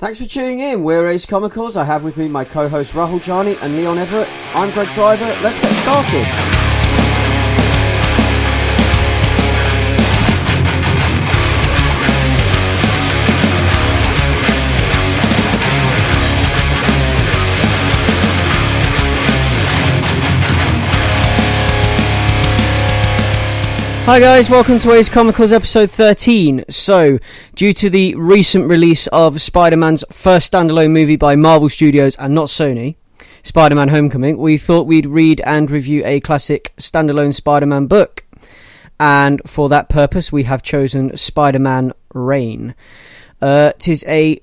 Thanks for tuning in. We're Ace Comicals. I have with me my co-host Rahul Jani and Leon Everett. I'm Greg Driver. Let's get started. Hi guys, welcome to Ace Comicals episode 13. So, due to the recent release of Spider-Man's first standalone movie by Marvel Studios and not Sony, Spider-Man Homecoming, we thought we'd read and review a classic standalone Spider-Man book. And for that purpose, we have chosen Spider-Man Reign. Uh, it is a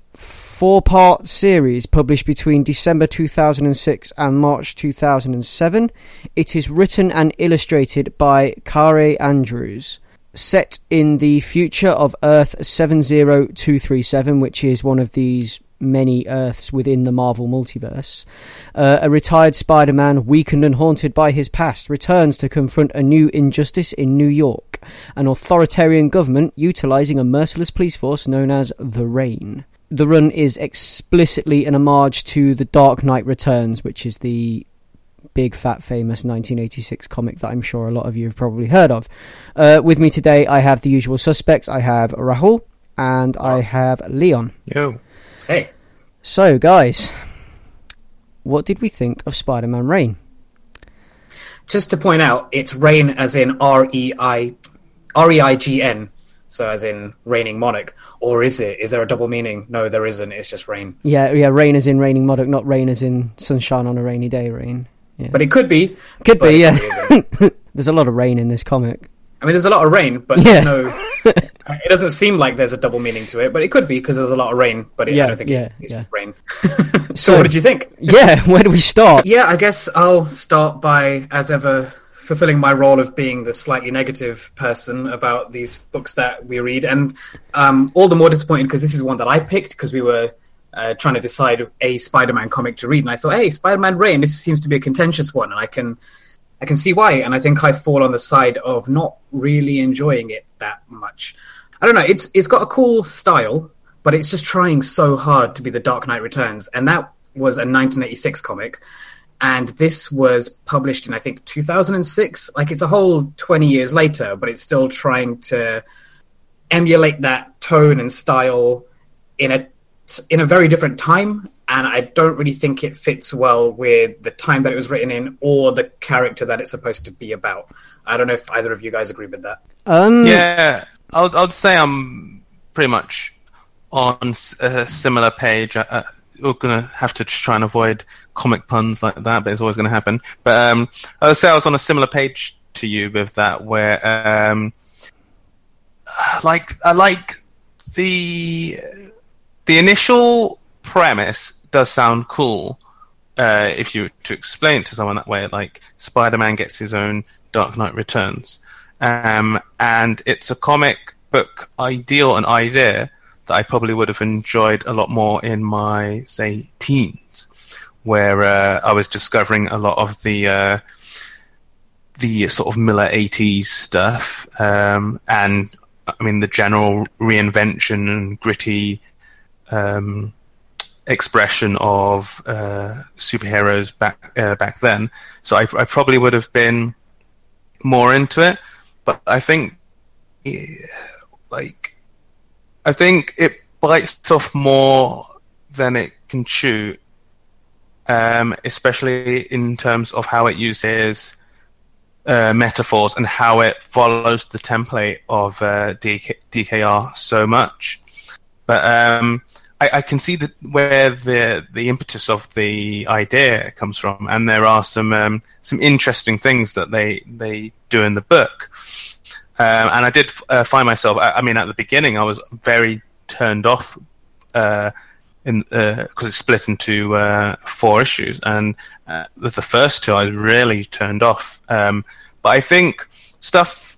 four part series published between December 2006 and March 2007. It is written and illustrated by Kaare Andrews. Set in the future of Earth 70237, which is one of these many Earths within the Marvel multiverse, uh, a retired Spider Man, weakened and haunted by his past, returns to confront a new injustice in New York an authoritarian government utilizing a merciless police force known as the Reign the run is explicitly an homage to The Dark Knight Returns, which is the big, fat, famous 1986 comic that I'm sure a lot of you have probably heard of. Uh, with me today, I have the usual suspects. I have Rahul and I have Leon. Yo. Hey. So, guys, what did we think of Spider Man Reign? Just to point out, it's rain as in R E I R E I G N. So as in reigning monarch, or is it? Is there a double meaning? No, there isn't. It's just rain. Yeah, yeah, rain is in raining monarch, not rain as in sunshine on a rainy day rain. Yeah. But it could be. Could be, yeah. There's a lot of rain in this comic. I mean, there's a lot of rain, but Yeah. there's no. it doesn't seem like there's a double meaning to it, but it could be because there's a lot of rain. But it, Yeah, I don't think yeah, it, it's yeah. rain. so, So- what did you think? Yeah, where do we start? Yeah, I guess I'll start by, as ever, fulfilling my role of being the slightly negative person about these books that we read, and um, all the more disappointed because this is one that I picked because we were uh, trying to decide a Spider-Man comic to read, and I thought, hey, Spider-Man Reign, this seems to be a contentious one, and I can, I can see why, and I think I fall on the side of not really enjoying it that much. I don't know, it's it's got a cool style, but it's just trying so hard to be the Dark Knight Returns, and that was a 1986 comic and this was published in I think 2006. Like it's a whole 20 years later, but it's still trying to emulate that tone and style in a in a very different time. And I don't really think it fits well with the time that it was written in or the character that it's supposed to be about. I don't know if either of you guys agree with that. Um, Yeah, I'd, I'd say I'm pretty much on a similar page. Uh, Uh, we're going to have to try and avoid comic puns like that, but it's always going to happen. But um, I would say I was on a similar page to you with that, where um, like I like the the initial premise does sound cool. Uh, if you to explain to someone that way, like Spider-Man gets his own Dark Knight Returns, um, and it's a comic book ideal and idea that I probably would have enjoyed a lot more in my say teens, where uh, I was discovering a lot of the uh, the sort of Miller '80s stuff, um, and I mean the general reinvention and gritty um, expression of uh, superheroes back uh, back then. So I, I probably would have been more into it, but I think yeah, like I think it bites off more than it can chew, um, especially in terms of how it uses uh, metaphors and how it follows the template of uh, DK, DKR so much. But um, I, I can see that where the the impetus of the idea comes from, and there are some um, some interesting things that they they do in the book. Um, and I did uh, find myself. I, I mean, at the beginning, I was very turned off uh, because it's split into uh, four issues, and uh, the first two, I was really turned off. Um, but I think stuff,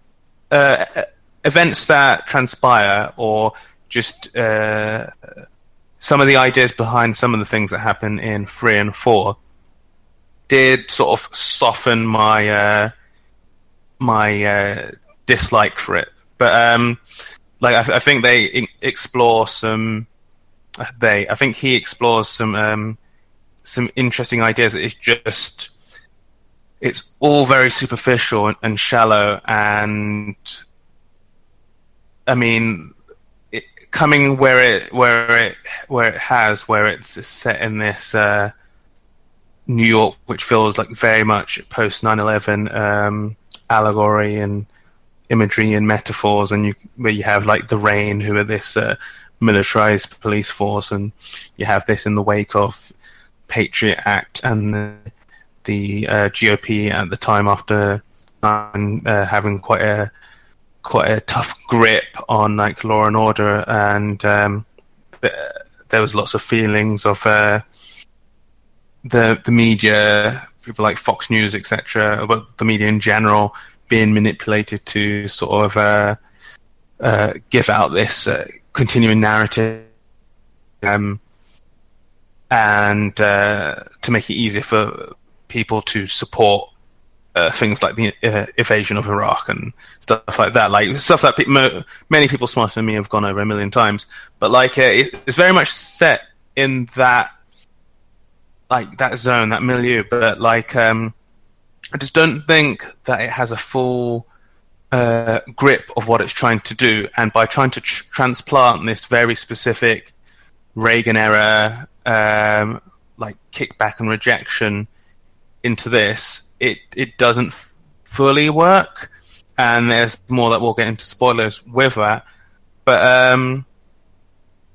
uh, events that transpire, or just uh, some of the ideas behind some of the things that happen in three and four, did sort of soften my uh, my uh, dislike for it. But um, like I, I think they in- explore some uh, they. I think he explores some um, some interesting ideas. It's just it's all very superficial and, and shallow, and I mean, it, coming where it where it where it has where it's set in this. Uh, New York, which feels like very much post 9/11 um, allegory and imagery and metaphors, and you where you have like the Reign, who are this uh, militarized police force, and you have this in the wake of Patriot Act and the, the uh, GOP at the time after uh, having quite a quite a tough grip on like law and order, and um, there was lots of feelings of uh, the the media, people like Fox News, etc., but the media in general being manipulated to sort of uh, uh, give out this uh, continuing narrative, um, and uh, to make it easier for people to support uh, things like the uh, invasion of Iraq and stuff like that, like stuff that pe- many people smarter than me have gone over a million times. But like, it's very much set in that like that zone, that milieu, but like um, I just don't think that it has a full uh, grip of what it's trying to do. And by trying to tr- transplant this very specific Reagan era, um, like kickback and rejection into this, it it doesn't f- fully work. And there's more that we'll get into spoilers with that. But um,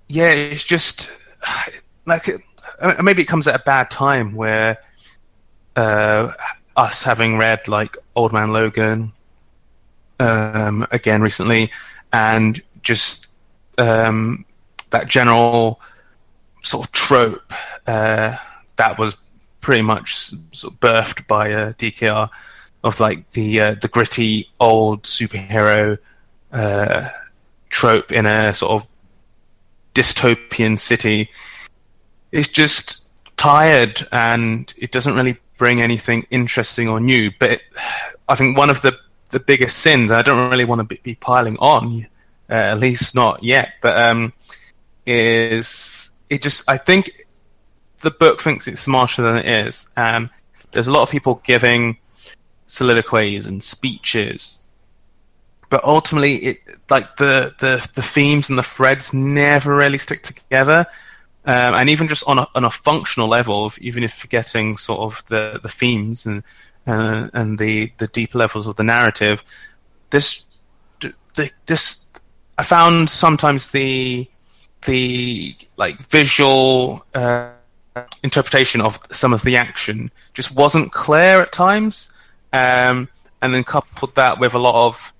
yeah, it's just like maybe it comes at a bad time where uh, us having read like Old Man Logan um, again recently, and just um, that general sort of trope uh, that was pretty much sort of birthed by uh, DKR of like the uh, the gritty old superhero uh, trope in a sort of dystopian city is just tired and it doesn't really bring anything interesting or new. But it, I think one of the the biggest sins, I don't really want to be, be piling on, uh, at least not yet, but um, is it just? I think the book thinks it's smarter than it is. Um, there's a lot of people giving soliloquies and speeches, but ultimately, it like the the the themes and the threads never really stick together. Um, and even just on a, on a functional level, even if forgetting sort of the, the themes and uh, and the, the deeper levels of the narrative, this the, this I found sometimes the the like visual uh, interpretation of some of the action just wasn't clear at times, um, and then coupled that with a lot of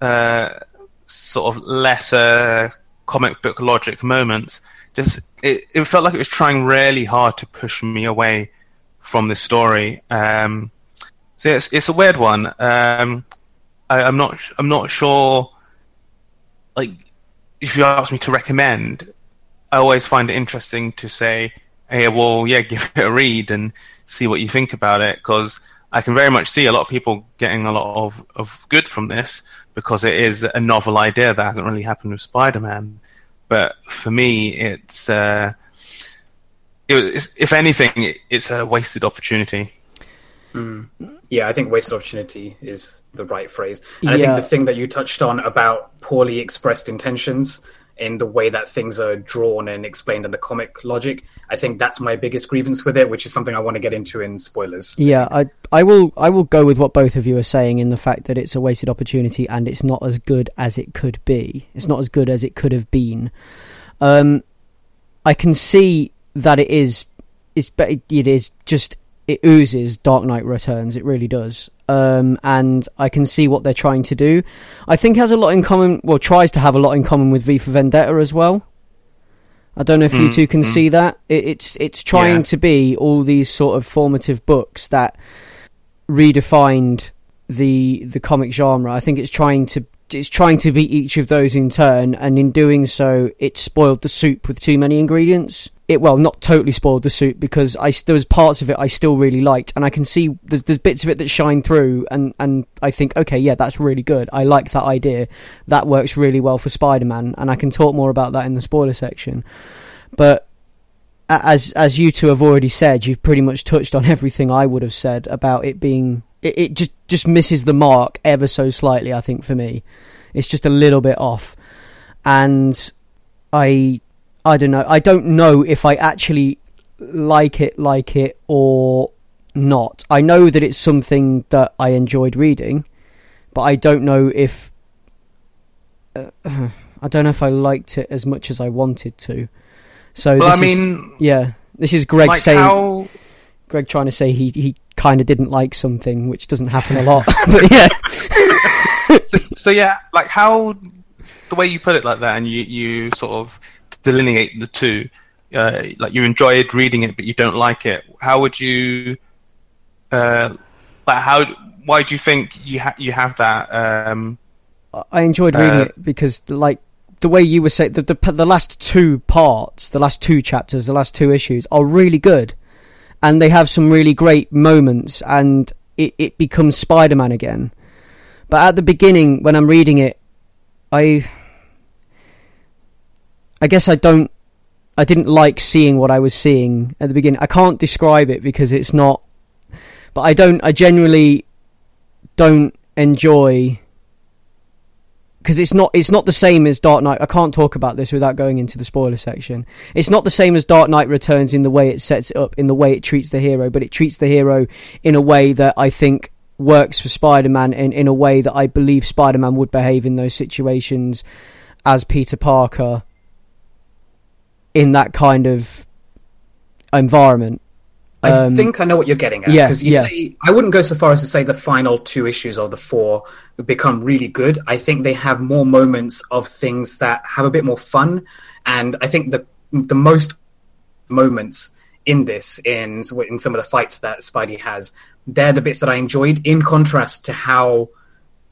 uh, sort of lesser comic book logic moments just it, it felt like it was trying really hard to push me away from this story. Um, so it's it's a weird one. Um, I, am not I'm not sure. Like, if you ask me to recommend, I always find it interesting to say, "Hey, well, yeah, give it a read and see what you think about it," because I can very much see a lot of people getting a lot of of good from this because it is a novel idea that hasn't really happened with Spider-Man. But for me, it's, uh, it, if anything, it's a wasted opportunity. Mm. Yeah, I think wasted opportunity is the right phrase. And yeah. I think the thing that you touched on about poorly expressed intentions in the way that things are drawn and explained in the comic logic. I think that's my biggest grievance with it, which is something I want to get into in spoilers. Yeah, I I will I will go with what both of you are saying in the fact that it's a wasted opportunity and it's not as good as it could be. It's not as good as it could have been. Um, I can see that it is. It's it is just it oozes Dark Knight Returns. It really does. Um, and I can see what they're trying to do. I think has a lot in common. Well, tries to have a lot in common with V for Vendetta as well. I don't know if mm, you two can mm. see that. It, it's it's trying yeah. to be all these sort of formative books that redefined the the comic genre. I think it's trying to it's trying to beat each of those in turn, and in doing so, it spoiled the soup with too many ingredients. It well, not totally spoiled the soup because I there was parts of it I still really liked, and I can see there's there's bits of it that shine through, and and I think okay, yeah, that's really good. I like that idea. That works really well for Spider-Man, and I can talk more about that in the spoiler section. but as as you two have already said, you've pretty much touched on everything I would have said about it being. It, it just just misses the mark ever so slightly. I think for me, it's just a little bit off, and I I don't know. I don't know if I actually like it, like it or not. I know that it's something that I enjoyed reading, but I don't know if uh, I don't know if I liked it as much as I wanted to. So Well, this I is- mean, yeah, this is Greg like saying how Greg trying to say he he kind of didn't like something, which doesn't happen a lot. but yeah, so, so yeah, like how the way you put it like that, and you you sort of delineate the two. Uh, like you enjoyed reading it, but you don't like it. How would you? Uh, like how? Why do you think you ha- you have that? Um, I enjoyed reading Uh, it because like the way you were saying the, the the last two parts, the last two chapters, the last two issues are really good, and they have some really great moments, and it it becomes Spider Man again. But at the beginning, when I'm reading it, I I guess I don't I didn't like seeing what I was seeing at the beginning. I can't describe it because it's not but I don't I generally don't enjoy because it's not it's not the same as Dark Knight. I can't talk about this without going into the spoiler section. It's not the same as Dark Knight Returns in the way it sets it up, in the way it treats the hero, but it treats the hero in a way that I think works for Spider-Man and in a way that I believe Spider-Man would behave in those situations as Peter Parker in that kind of environment. I Um, think I know what you're getting at. yeah, Because you yeah. say I wouldn't go so far as to say the final two issues of the four become really good. I think they have more moments of things that have a bit more fun, and I think the the most moments in this in in some of the fights that Spidey has, they're the bits that I enjoyed. In contrast to how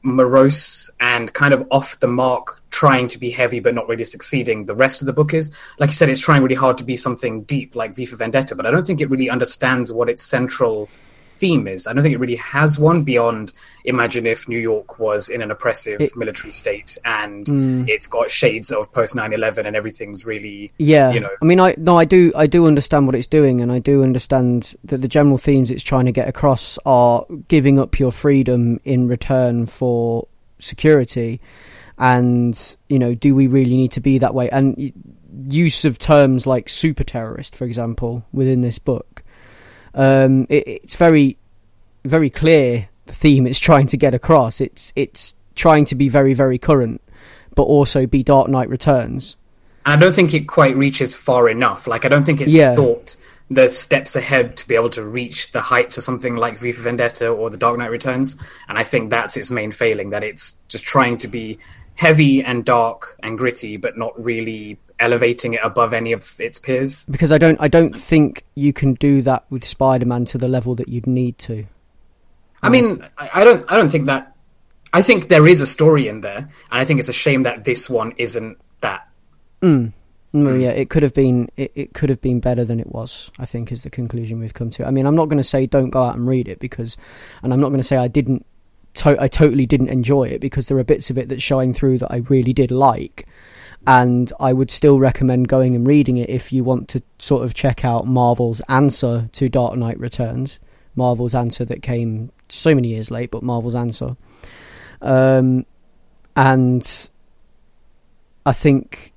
morose and kind of off the mark, trying to be heavy but not really succeeding. The rest of the book is, like you said, it's trying really hard to be something deep like V for Vendetta, but I don't think it really understands what its central theme is. I don't think it really has one beyond imagine if New York was in an oppressive It- military state and Mm. it's got shades of post 9-11 and everything's really Yeah, you know. I mean, I no, I do, I do understand what it's doing, and I do understand that the general themes it's trying to get across are giving up your freedom in return for security, and you know, do we really need to be that way? And use of terms like super terrorist, for example, within this book, um, it, it's very, very clear the theme it's trying to get across. It's it's trying to be very, very current, but also be Dark Knight Returns. I don't think it quite reaches far enough. Like I don't think it's Yeah. thought the steps ahead to be able to reach the heights of something like V for Vendetta or The Dark Knight Returns. And I think that's its main failing that it's just trying to be heavy and dark and gritty, but not really elevating it above any of its peers. because I don't I don't think you can do that with Spider-Man to the level that you'd need to. I mean, I, don't, I don't think that. I think there is a story in there, and I think it's a shame that this one isn't that. Mm. No, yeah, it could have been it, it could have been better than it was. I think is the conclusion we've come to. I mean, I'm not going to say don't go out and read it because, and I'm not going to say I didn't. To- I totally didn't enjoy it because there are bits of it that shine through that I really did like, and I would still recommend going and reading it if you want to sort of check out Marvel's answer to Dark Knight Returns. Marvel's answer that came so many years late, but Marvel's answer. Um, and I think,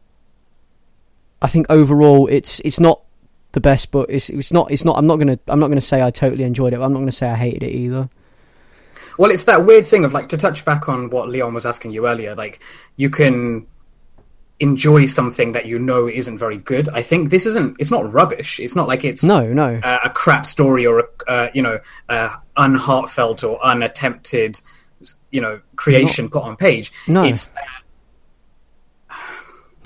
I think overall, it's it's not the best, but it's it's not it's not. I'm not gonna I'm not gonna say I totally enjoyed it. But I'm not gonna say I hated it either. Well, it's that weird thing of like to touch back on what Leon was asking you earlier. Like you can enjoy something that you know isn't very good. I think this isn't. It's not rubbish. It's not like it's No, no, a, a crap story or a uh, you know uh, unheartfelt or unattempted you know creation put on page. No. It's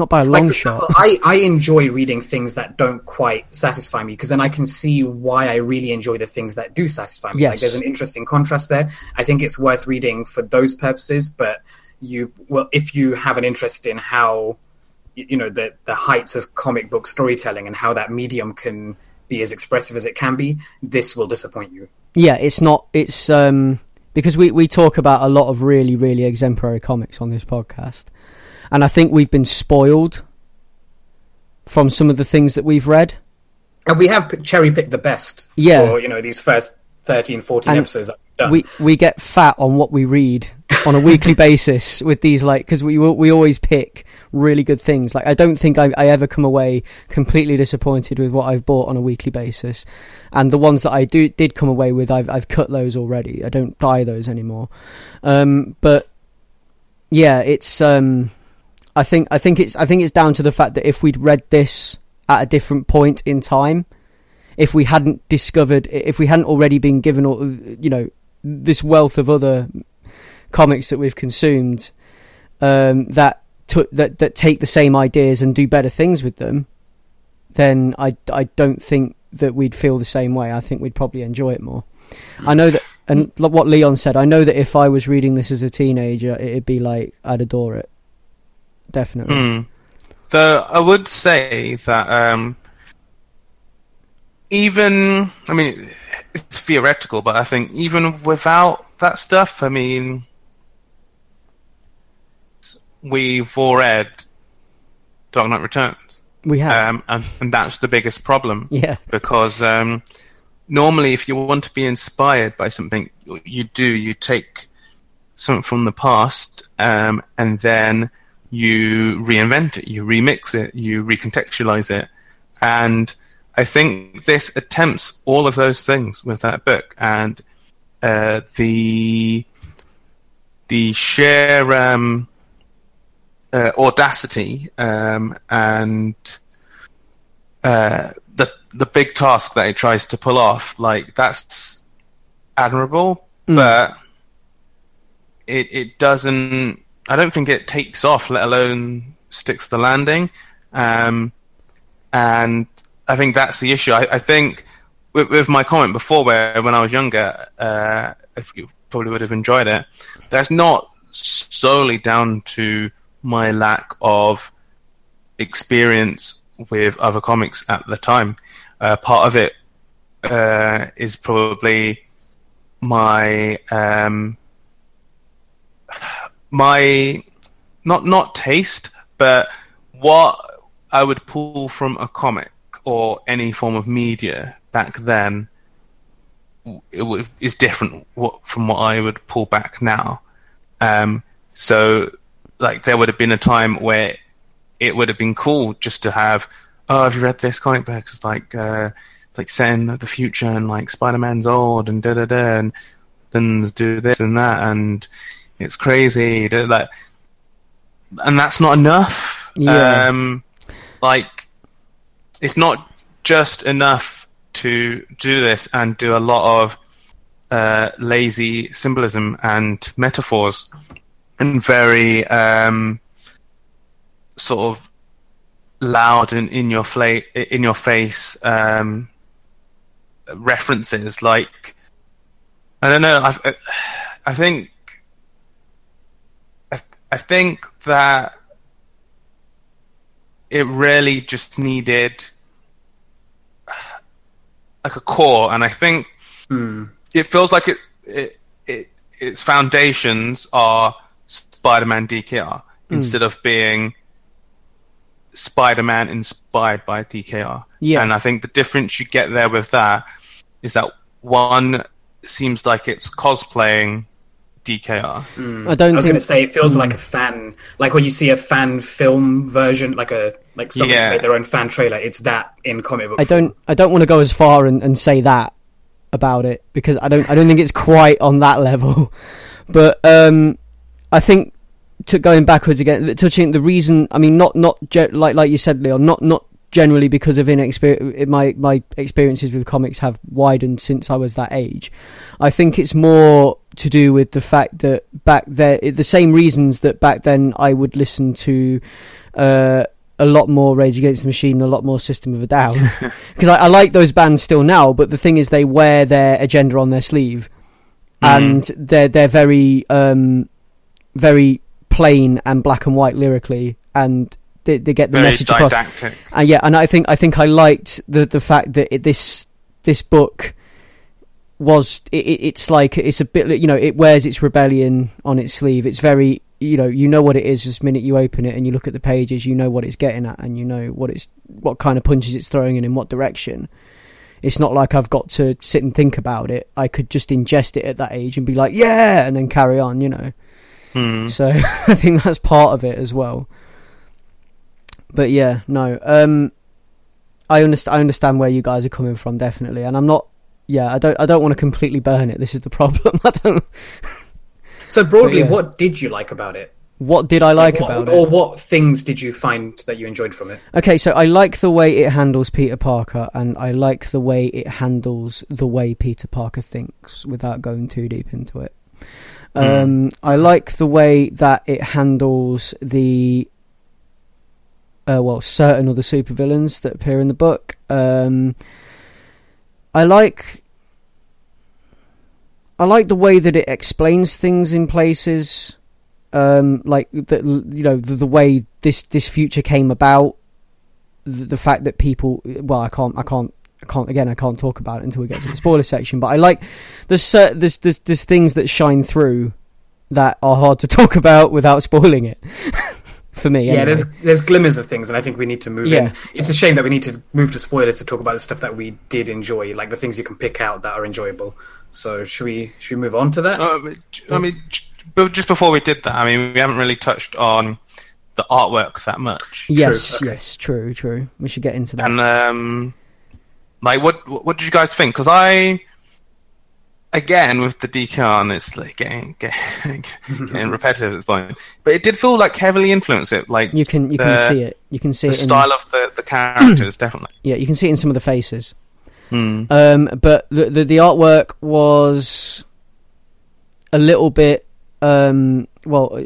not by a long for shot. example, I, I enjoy reading things that don't quite satisfy me because then I can see why I really enjoy the things that do satisfy me. Like there's an interesting contrast there. I think it's worth reading for those purposes, but you well if you have an interest in how you know the the heights of comic book storytelling and how that medium can be as expressive as it can be, this will disappoint you. yeah, it's not. It's um because we we talk about a lot of really really exemplary comics on this podcast, and I think we've been spoiled from some of the things that we've read. And we have cherry picked the best Yeah. for, you know, these first 13, 14 And episodes that we've done. we we get fat on what we read on a weekly basis with these like because we we always pick really good things like i don't think I, I ever come away completely disappointed with what i've bought on a weekly basis and the ones that i do did come away with i've i've cut those already i don't buy those anymore um but yeah it's um i think i think it's i think it's down to the fact that if we'd read this at a different point in time if we hadn't discovered if we hadn't already been given all you know this wealth of other comics that we've consumed um, that that that take the same ideas and do better things with them, then I I don't think that we'd feel the same way. I think we'd probably enjoy it more. I know that, and what Leon said, I know that if I was reading this as a teenager, it'd be like I'd adore it. Definitely. Hmm. Though I would say that um, even, I mean, it's theoretical, but I think even without that stuff, I mean, we've all read Dark Knight Returns, We have. um, and, and that's the biggest problem yeah. because um, normally if you want to be inspired by something you do you take something from the past um, and then you reinvent it you remix it you recontextualize it and i think this attempts all of those things with that book and uh, the the sheer um, uh, audacity um, and uh, the the big task that it tries to pull off, like that's admirable, but it it doesn't. I don't think it takes off, let alone sticks the landing. Um, and I think that's the issue. I, I think with, with my comment before, where when I was younger, uh, if you probably would have enjoyed it. That's not solely down to my lack of experience with other comics at the time. Uh, part of it uh, is probably my um, my not not taste, but what I would pull from a comic or any form of media back then it is different from what I would pull back now. Um, so, like, there would have been a time where it would have been cool just to have, oh, have you read this comic book? It's like, uh, like set in the future and like Spider Man's old and da da da, and then do this and that, and it's crazy. Like, and that's not enough. Yeah. Um, like, it's not just enough to do this and do a lot of uh, lazy symbolism and metaphors and very um, sort of loud and in your fla- in your face um, references. Like I don't know. I I think I, think that it really just needed like a core, and I think Hmm. it feels like it, it, it its foundations are Spider-Man DKR instead of being Spider-Man inspired by DKR. Yeah. and I think the difference you get there with that is that one seems like it's cosplaying DKR. I don't I was think going to say it feels like a fan, like when you see a fan film version, like a like someone's Yeah. made their own fan trailer. It's that in comic book. I don't I don't want to go as far and, and say that about it because I don't I don't think it's quite on that level. But um, I think to going backwards again, touching the reason. I mean, not not like like you said, Leon. Not not generally because of inexperience. My my experiences with comics have widened since I was that age. I think it's more to do with the fact that back there, the same reasons that back then I would listen to. Uh, a lot more Rage Against the Machine, a lot more System of a Down, because I, I like those bands still now. But the thing is, they wear their agenda on their sleeve, and they're they're very um, very plain and black and white lyrically, and they, they get the Very message across. didactic. Uh, yeah, and I think I think I liked the the fact that it, this this book was it, it- it's like it's a bit you know it wears its rebellion on its sleeve. It's very you know you know what it is just minute you open it and you look at the pages you know what it's getting at and you know what it's what kind of punches it's throwing and in what direction it's not like I've got to sit and think about it I could just ingest it at that age and be like yeah and then carry on you know Hmm. so I think that's part of it as well but yeah no um I understand I understand where you guys are coming from definitely and I'm not yeah I don't I don't want to completely burn it this is the problem I don't So broadly, yeah. what did you like about it? what did I like What- about or it Or what things did you find that you enjoyed from it? Okay, so I like the way it handles Peter Parker, and I like the way it handles the way Peter Parker thinks without going too deep into it. Um, I like the way that it handles the uh, well, certain other supervillains that appear in the book. Um, I like I like the way that it explains things in places um, like the, you know the, the way this this future came about, the, the fact that people well I can't I can't I can't again I can't talk about it until we get to the spoiler section, but I like there's there's there's, there's things that shine through that are hard to talk about without spoiling it. For me, Yeah, there's there's glimmers of things, and I think we need to move Yeah. in. It's a shame that we need to move to spoilers to talk about the stuff that we did enjoy, like the things you can pick out that are enjoyable. So should we should we move on to that? Uh, I mean, but just before we did that, I mean, we haven't really touched on the artwork that much. yes, True, okay. yes, true, true. We should get into that. And um, like, what what did you guys think? Because I, again, with the decon, it's like getting getting, getting repetitive at the point. But it did feel like heavily influenced it, like you can you can see it. You can see the it in style of the the characters, definitely. yeah. You can see it in some of the faces. Hmm. Um, but the, the the artwork was a little bit um, well,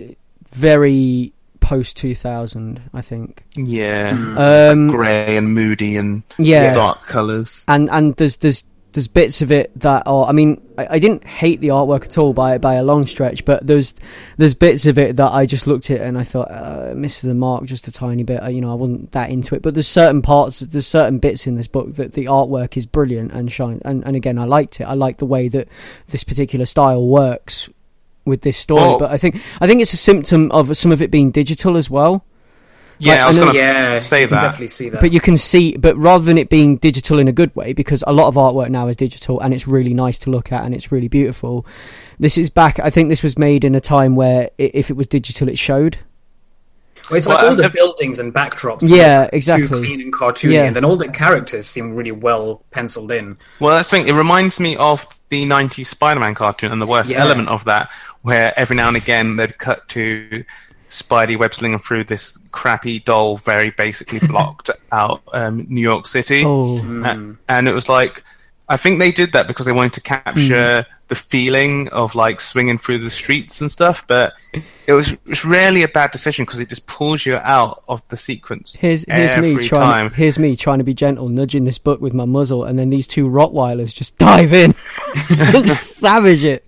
very post two thousand, I think. Yeah, Um, grey and moody and yeah, dark colours. and and there's there's there's bits of it that are. I mean, I, I didn't hate the artwork at all by by a long stretch, but there's there's bits of it that I just looked at and I thought uh, misses the mark just a tiny bit. You know, I wasn't that into it, but there's certain parts, there's certain bits in this book that the artwork is brilliant and shine. And and again, I liked it. I like the way that this particular style works with this story. Oh. But I think I think it's a symptom of some of it being digital as well. Yeah, I was know- going to yeah, say you can that. definitely see that. But you can see, but rather than it being digital in a good way, because a lot of artwork now is digital and it's really nice to look at and it's really beautiful. This is back. I think this was made in a time where i- if it was digital, it showed. Well, it's like Well, all the uh, buildings and backdrops. Yeah, look exactly. Too clean and cartoony, Yeah. and then all the characters seem really well penciled in. Well, that's the thing. It reminds me of the 90s Spider-Man cartoon, and the worst Yeah. element of that, where every now and again they'd cut to Spidey web slinging through this crappy, dull, very basically blocked out um, New York City, Oh, A- and it was like, I think they did that because they wanted to capture Hmm. the feeling of like swinging through the streets and stuff. But it was it was really a bad decision because it just pulls you out of the sequence. here's here's every me trying. time. Here's me trying to be gentle, nudging this book with my muzzle, and then these two Rottweilers just dive in and just savage it.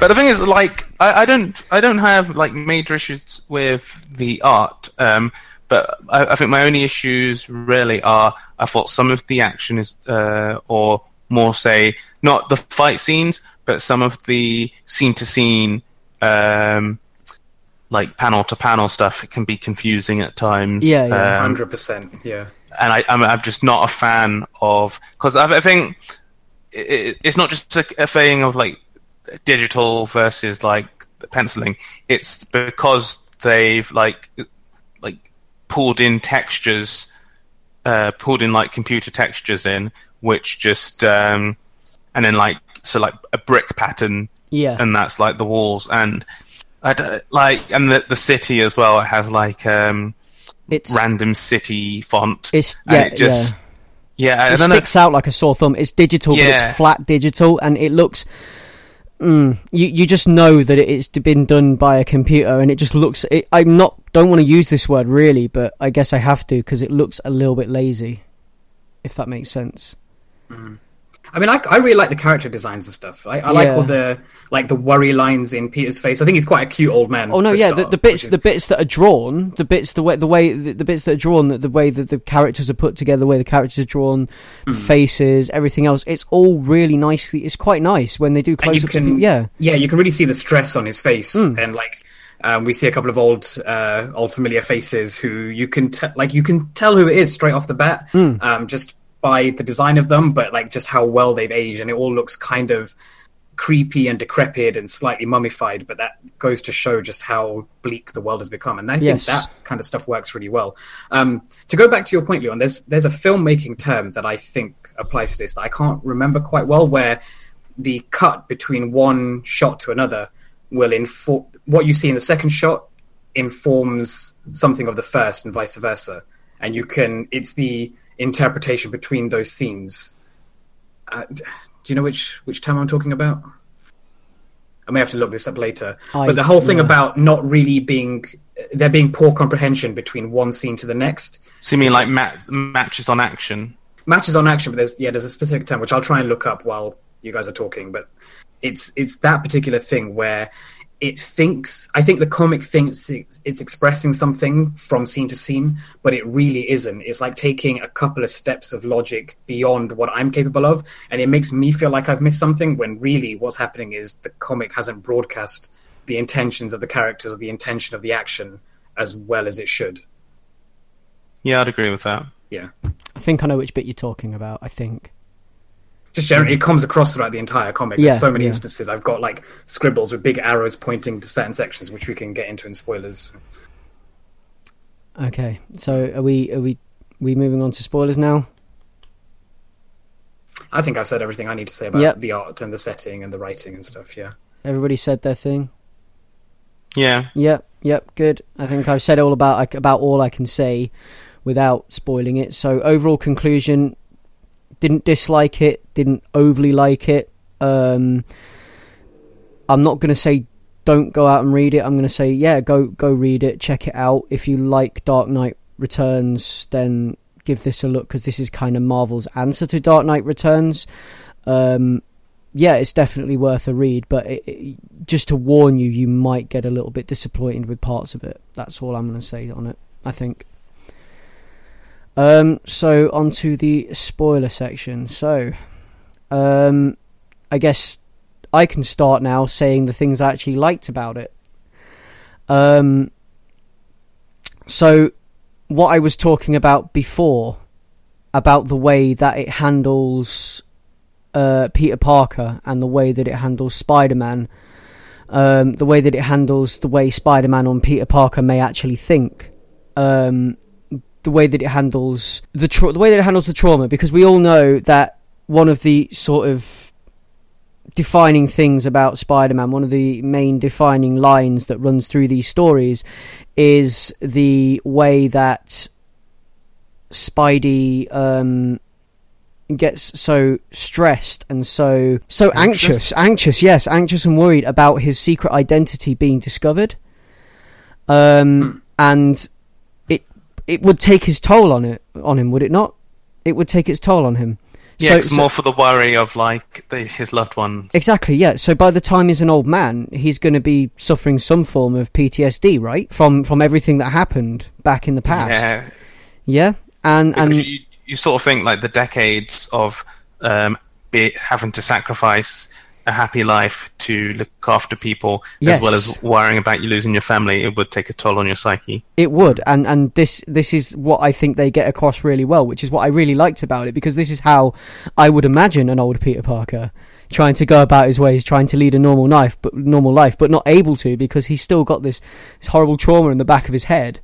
But the thing is, like, I, I don't, I don't have like major issues with the art. Um, but I, I think my only issues really are I thought some of the action is, uh, or more say, not the fight scenes, but some of the scene to scene, um, like panel to panel stuff It can be confusing at times. Yeah, yeah. Um, Hundred percent. Yeah. and I, I'm, I'm just not a fan of because I, I think it, it's not just a, a thing of like digital versus like the penciling. It's because they've like like pulled in textures, uh, pulled in like computer textures in, which just um, and then like so like a brick pattern Yeah, and that's like the walls and like and the the city as well. It has like um it's random city font. It's- yeah, it just yeah, I it don't know. sticks out like a sore thumb. It's digital, but it's flat digital, and it looks. Mm, you you just know that it's been done by a computer, and it just looks. It, I'm not don't want to use this word really, but I guess I have to because it looks a little bit lazy, if that makes sense. I mean, I, I really like the character designs and stuff. I, I like all the like the worry lines in Peter's face. I think he's quite a cute old man. Oh no, yeah, the, start, the bits is- the bits that are drawn, the bits the way the way the, the bits that are drawn, the, the way that the characters are put together, the way the characters are drawn, the Hmm. faces, everything else. It's all really nicely. It's quite nice when they do close ups. Yeah, yeah, you can really see the stress on his face Hmm. and like Um, we see a couple of old, uh, old familiar faces who you can te- like you can tell who it is straight off the bat, um, just by the design of them, but like just how well they've aged, and it all looks kind of creepy and decrepit and slightly mummified. But that goes to show just how bleak the world has become, and I think Yes. that kind of stuff works really well. Um, to go back to your point, Leon, there's there's a filmmaking term that I think applies to this that I can't remember quite well, where the cut between one shot to another will inform what you see in the second shot informs something of the first and vice versa and you can it's the interpretation between those scenes uh, do you know which which term i'm talking about i may have to look this up later I- but the whole thing yeah. about not really being there being poor comprehension between one scene to the next So you mean like ma- matches on action? matches on action, but there's yeah, there's a specific term which I'll try and look up while you guys are talking. But it's it's that particular thing where it thinks. I think the comic thinks it's, it's expressing something from scene to scene, but it really isn't. It's like taking a couple of steps of logic beyond what I'm capable of, and it makes me feel like I've missed something. When really, what's happening is the comic hasn't broadcast the intentions of the characters or the intention of the action as well as it should. Yeah, I'd agree with that. Yeah. I think I know which bit you're talking about. I think. Just generally it comes across throughout the entire comic. Yeah, There's so many yeah. instances. I've got like scribbles with big arrows pointing to certain sections, which we can get into in spoilers. Okay, so are we are we we moving on to spoilers now? I think I've said everything I need to say about Yep. the art and the setting and the writing and stuff. Yeah. Everybody said their thing. Yeah, Yep, yep, good. I think I've said all about about all I can say without spoiling it. So overall conclusion: didn't dislike it, didn't overly like it. Um, I'm not going to say don't go out and read it. I'm going to say yeah, go go read it, check it out. If you like Dark Knight Returns, then give this a look because this is kind of Marvel's answer to Dark Knight Returns. Um, yeah, it's definitely worth a read, but it, it, just to warn you, you might get a little bit disappointed with parts of it. That's all I'm going to say on it. I think. Um, so on to the spoiler section. So, um, I guess I can start now saying the things I actually liked about it. Um, so what I was talking about before about the way that it handles uh, Peter Parker and the way that it handles Spider Man, um, the way that it handles the way Spider Man on Peter Parker may actually think, um, the way that it handles the tra- the way that it handles the trauma, because we all know that one of the sort of defining things about Spider-Man, one of the main defining lines that runs through these stories, is the way that Spidey um, gets so stressed and so so anxious. Anxious? anxious, yes, anxious and worried about his secret identity being discovered, um, and it would take his toll on it on him, would it not? It would take its toll on him. yeah, So- it's so- more for the worry of like the, his loved ones. Exactly, yeah. So by the time he's an old man, he's going to be suffering some form of PTSD, right? From from everything that happened back in the past. Yeah, Yeah, and because and you, you sort of think like the decades of um, be, having to sacrifice a happy life to look after people as well as worrying about you losing your family, it would take a toll on your psyche. it would, and and this this is what I think they get across really well, which is what I really liked about it because this is how I would imagine an old Peter Parker trying to go about his ways, trying to lead a normal life, but normal life, but not able to because he's still got this, this horrible trauma in the back of his head,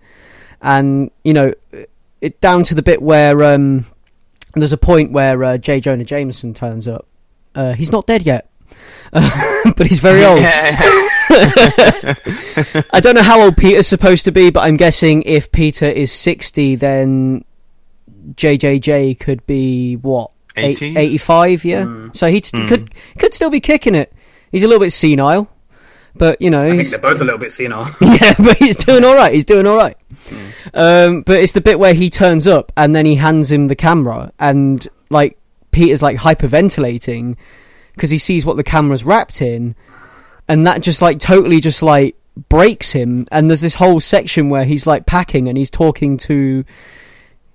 and you know, it down to the bit where um, there's a point where uh, J. Jonah Jameson turns up. Uh, he's not dead yet, but he's very old. I don't know how old Peter's supposed to be, but I'm guessing if Peter is 60, then JJJ could be what? 80s? 85, yeah. Mm. So he Mm. could could still be kicking it. He's a little bit senile, but you know, I think they're both a little bit senile. yeah, but he's doing all right. He's doing all right. Um, but it's the bit where he turns up and then he hands him the camera, and like Peter's like hyperventilating because he sees what the camera's wrapped in, and that just like totally just like breaks him. And there's this whole section where he's like packing and he's talking to.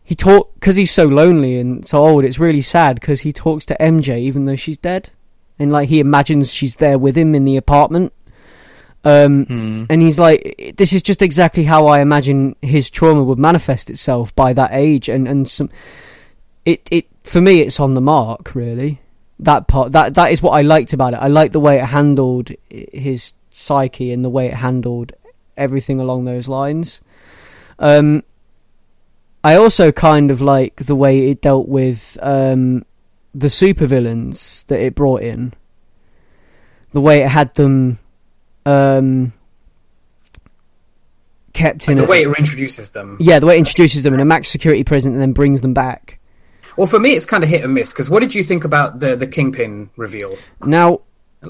He talk because he's so lonely and so old. It's really sad because he talks to MJ even though she's dead, and like he imagines she's there with him in the apartment. Um, Hmm. and he's like, "This is just exactly how I imagine his trauma would manifest itself by that age." And and some, it it for me, it's on the mark. Really, that part that that is what I liked about it. I liked the way it handled his psyche and the way it handled everything along those lines. Um, I also kind of like the way it dealt with um, the supervillains that it brought in. The way it had them um, kept in the a, way it reintroduces them. yeah, the way it introduces them in a max security prison and then brings them back. Well, for me, it's kind of hit and miss. Because what did you think about the the Kingpin reveal? Now,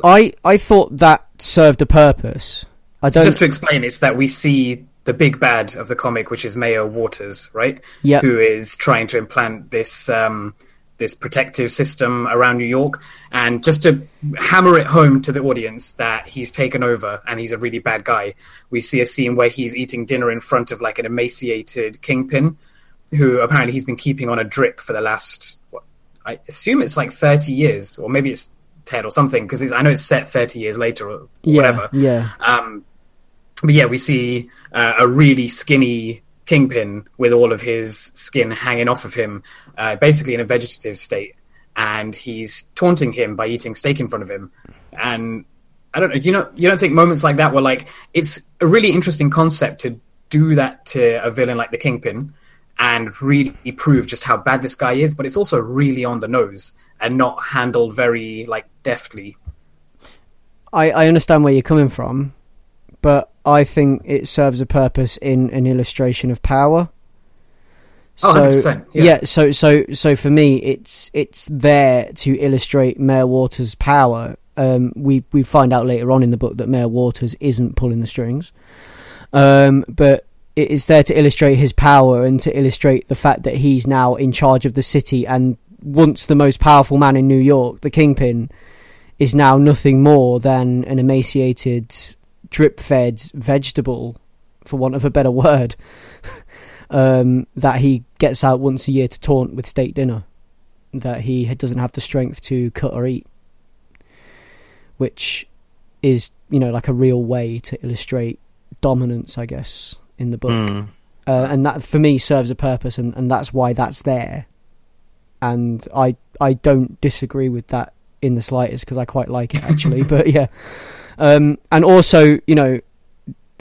I I thought that served a purpose. I So don't. just to explain, it's that we see the big bad of the comic, which is Mayor Waters, right? Yeah. Who is trying to implant this um, this protective system around New York, and just to hammer it home to the audience that he's taken over and he's a really bad guy. We see a scene where he's eating dinner in front of like an emaciated kingpin, who apparently he's been keeping on a drip for the last. What, I assume it's like thirty years, or maybe it's ten or something, because I know it's set thirty years later or yeah, whatever. yeah, Um, but yeah, we see uh, a really skinny kingpin with all of his skin hanging off of him, uh, basically in a vegetative state, and he's taunting him by eating steak in front of him. And I don't know, you know, you don't think moments like that were like it's a really interesting concept to do that to a villain like the kingpin and really prove just how bad this guy is, but it's also really on the nose and not handled very like deftly. I I understand where you're coming from, but I think it serves a purpose in an illustration of power. Oh, So 100%, yeah. so so so for me, it's it's there to illustrate Mayor Waters' power. Um, we we find out later on in the book that Mayor Waters isn't pulling the strings, um, but it is there to illustrate his power and to illustrate the fact that he's now in charge of the city and once the most powerful man in New York, the Kingpin, is now nothing more than an emaciated, drip-fed vegetable, for want of a better word, um, that he gets out once a year to taunt with steak dinner, that he doesn't have the strength to cut or eat, which is you know like a real way to illustrate dominance, I guess, in the book Hmm. uh, and that for me serves a purpose, and, and that's why that's there. And I I don't disagree with that in the slightest because I quite like it actually. but yeah, um, and also you know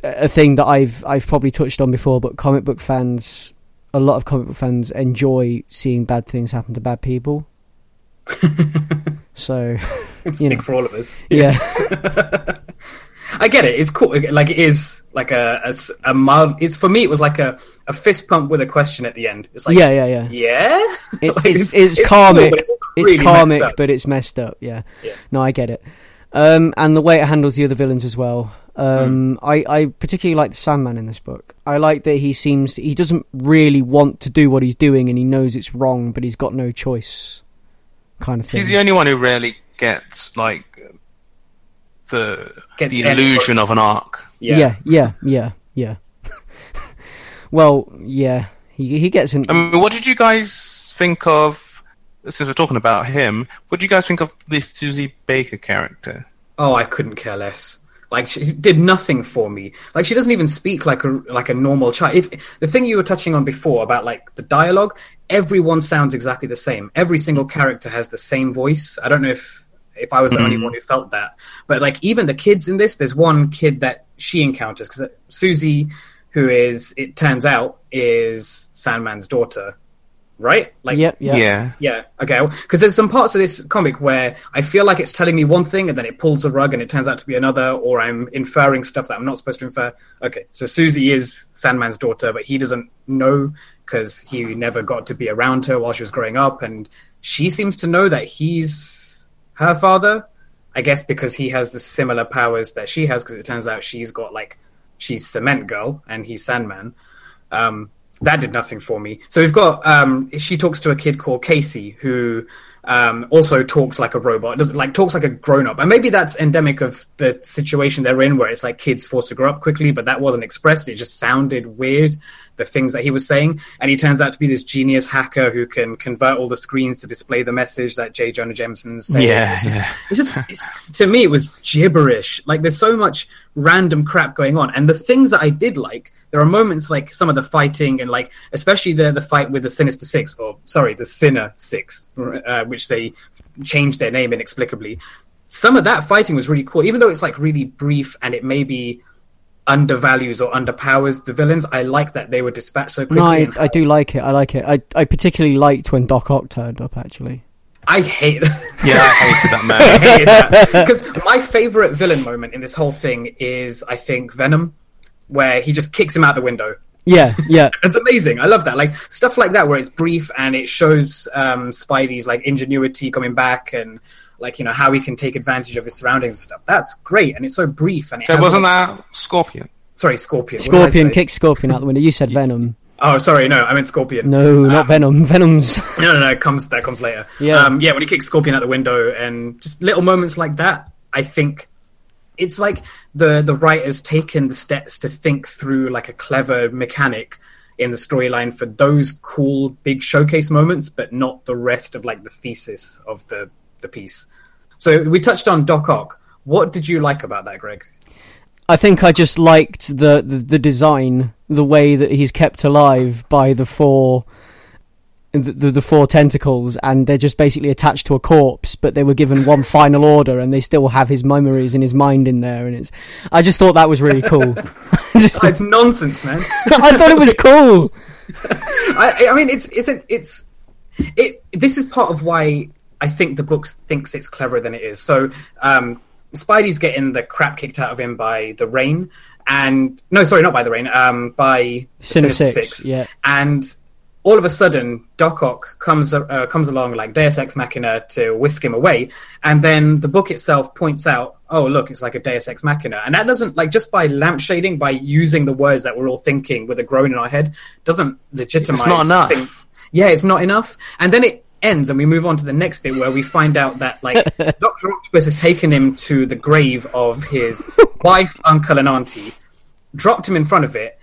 a thing that I've I've probably touched on before, but comic book fans, a lot of comic book fans enjoy seeing bad things happen to bad people. so It's You big know. for all of us. yeah, I get it. It's cool. Like it is like a a mild. It's for me. It was like a, a fist pump with a question at the end. It's like yeah, yeah, yeah. yeah. It's Like, it's, it's, cool, karmic. but it's, also it's karmic, but it's messed up. Yeah. Yeah. No, I get it. Um, and the way it handles the other villains as well. Um, Hmm. I, I particularly like the Sandman in this book. I like that he seems he doesn't really want to do what he's doing, and he knows it's wrong, but he's got no choice, kind of thing. He's the only one who really gets like the Gets the any- illusion of an arc. yeah. yeah, yeah, yeah, yeah. well, yeah, he he gets in. I mean, what did you guys think of? Since we're talking about him, what did you guys think of the Susie Baker character? Oh, I couldn't care less. Like she did nothing for me. Like she doesn't even speak like a like a normal child. If the thing you were touching on before about like the dialogue, everyone sounds exactly the same. Every single character has the same voice. I don't know if if I was the only hmm. one who felt that, but like even the kids in this, there's one kid that she encounters because uh, Susie, who is it turns out is Sandman's daughter, right? Like Yep, yeah, yeah. yeah, okay. Because there's some parts of this comic where I feel like it's telling me one thing and then it pulls a rug and it turns out to be another, or I'm inferring stuff that I'm not supposed to infer. Okay, so Susie is Sandman's daughter, but he doesn't know because he never got to be around her while she was growing up, and she seems to know that he's her father. I guess because he has the similar powers that she has, because it turns out she's got like she's Cement Girl and he's Sandman. Um, that did nothing for me. So we've got um, she talks to a kid called Casey who um, also talks like a robot, doesn't like talks like a grown up, and maybe that's endemic of the situation they're in, where it's like kids forced to grow up quickly, but that wasn't expressed. It just sounded weird, the things that he was saying, and he turns out to be this genius hacker who can convert all the screens to display the message that J. Jonah Jameson's saying. Yeah, it's just, yeah. it's just it's, to me, it was gibberish. Like there's so much random crap going on, and the things that I did like there are moments like some of the fighting and like especially the the fight with the Sinister Six or sorry the Sinner Six, uh, which they changed their name inexplicably. Some of that fighting was really cool, even though it's like really brief and it maybe undervalues or underpowers the villains. I like that they were dispatched so quickly. No, I, and I do like it. I like it. I, I particularly liked when Doc Ock turned up. Actually, I hate that. Yeah, I hated that man. I man. hated that because my favorite villain moment in this whole thing is I think Venom, where he just kicks him out the window. yeah, yeah, It's amazing. I love that. Like stuff like that where it's brief and it shows um, Spidey's like ingenuity coming back and like you know how he can take advantage of his surroundings and stuff. That's great and it's so brief and it There wasn't like- that Scorpion. Sorry, Scorpion. What did I Scorpion say? kicks Scorpion out the window. You said Venom. Oh, sorry, no, I meant Scorpion. No, not Um, Venom. Venom's. No, no, no, it comes that comes later. Yeah. um, yeah. When he kicks Scorpion out the window, and just little moments like that, I think it's like the the writers taken the steps to think through like a clever mechanic in the storyline for those cool big showcase moments, but not the rest of like the thesis of the the piece. So we touched on Doc Ock. What did you like about that, Greg? I think I just liked the, the the design, the way that he's kept alive by the four. The, the, the four tentacles, and they're just basically attached to a corpse, but they were given one final order, and they still have his memories and his mind in there, and it's. I just thought that was really cool. It's nonsense, man. I thought it was cool. I, I mean, it's it's it's it. This is part of why I think the book thinks it's cleverer than it is. So, um, Spidey's getting the crap kicked out of him by the Reign, and no, sorry, not by the Reign, um, by Sinister Sinister Six, yeah. and all of a sudden, Doc Ock comes uh, comes along like Deus Ex Machina to whisk him away, and then the book itself points out, "Oh, look, it's like a Deus Ex Machina," and that doesn't like just by lampshading, by using the words that we're all thinking with a groan in our head, doesn't legitimize. It's not enough. Yeah, it's not enough, and then it ends, and we move on to the next bit where we find out that like Doctor Octopus has taken him to the grave of his wife, uncle, and auntie, dropped him in front of it,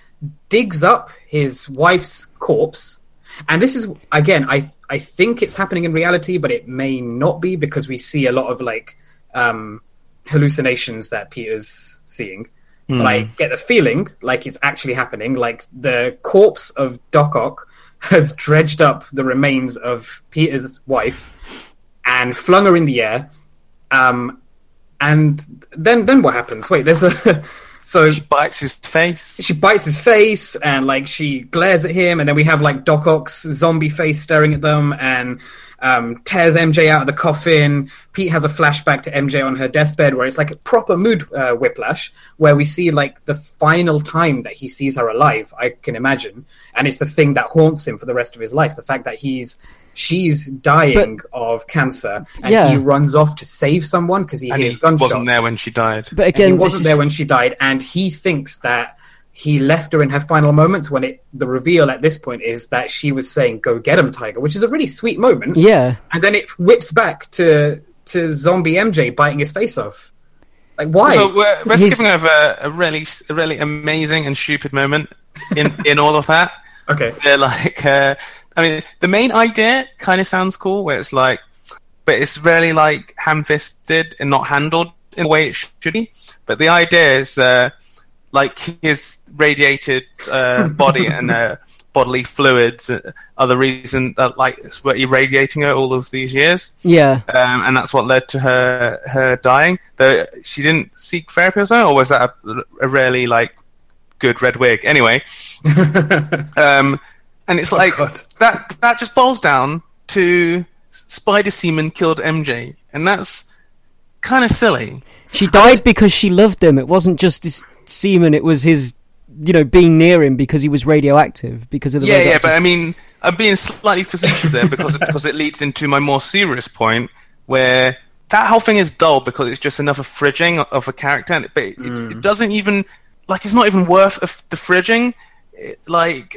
digs up his wife's corpse, and this is again, I I think it's happening in reality, but it may not be because we see a lot of like um, hallucinations that Peter's seeing. But I get the feeling like it's actually happening. Like the corpse of Doc Ock has dredged up the remains of Peter's wife and flung her in the air. Um, and then then what happens? Wait, there's a so She bites his face. she bites his face and like she glares at him and then we have like Doc Ock's zombie face staring at them and um, tears MJ out of the coffin. Pete has a flashback to MJ on her deathbed where it's like a proper mood uh, whiplash where we see like the final time that he sees her alive, I can imagine. And it's the thing that haunts him for the rest of his life. The fact that he's she's dying of cancer and Yeah. he runs off to save someone because he And hears he gunshots wasn't there when she died. But and again, he wasn't is- there when she died, and he thinks that he left her in her final moments. When it the reveal at this point is that she was saying "Go get him, Tiger," which is a really sweet moment. yeah, And then it whips back to to zombie MJ biting his face off. Like why? So we're, we're He's- skipping over a really, a really amazing and stupid moment in, in all of that. okay, They're like, uh, I mean, the main idea kind of sounds cool, where it's like, but it's really like ham-fisted and not handled in the way it should be. But the idea is, uh, like his radiated uh, body and uh, bodily fluids uh, are the reason that like it's were irradiating her all of these years yeah. um, and that's what led to her her dying. Though she didn't seek therapy or something, or was that a, a really like good red wig? Anyway, um, and it's like God. that that just boils down to Spider Semen killed MJ, and that's kind of silly. She died because she loved him. It wasn't just his semen. It was his, you know, being near him because he was radioactive. Because of the Yeah, yeah, but I mean, I'm being slightly facetious there because because it leads into my more serious point where that whole thing is dull because it's just another fridging of a character, and it, but it, it hmm. doesn't even like it's not even worth the fridging. It, like,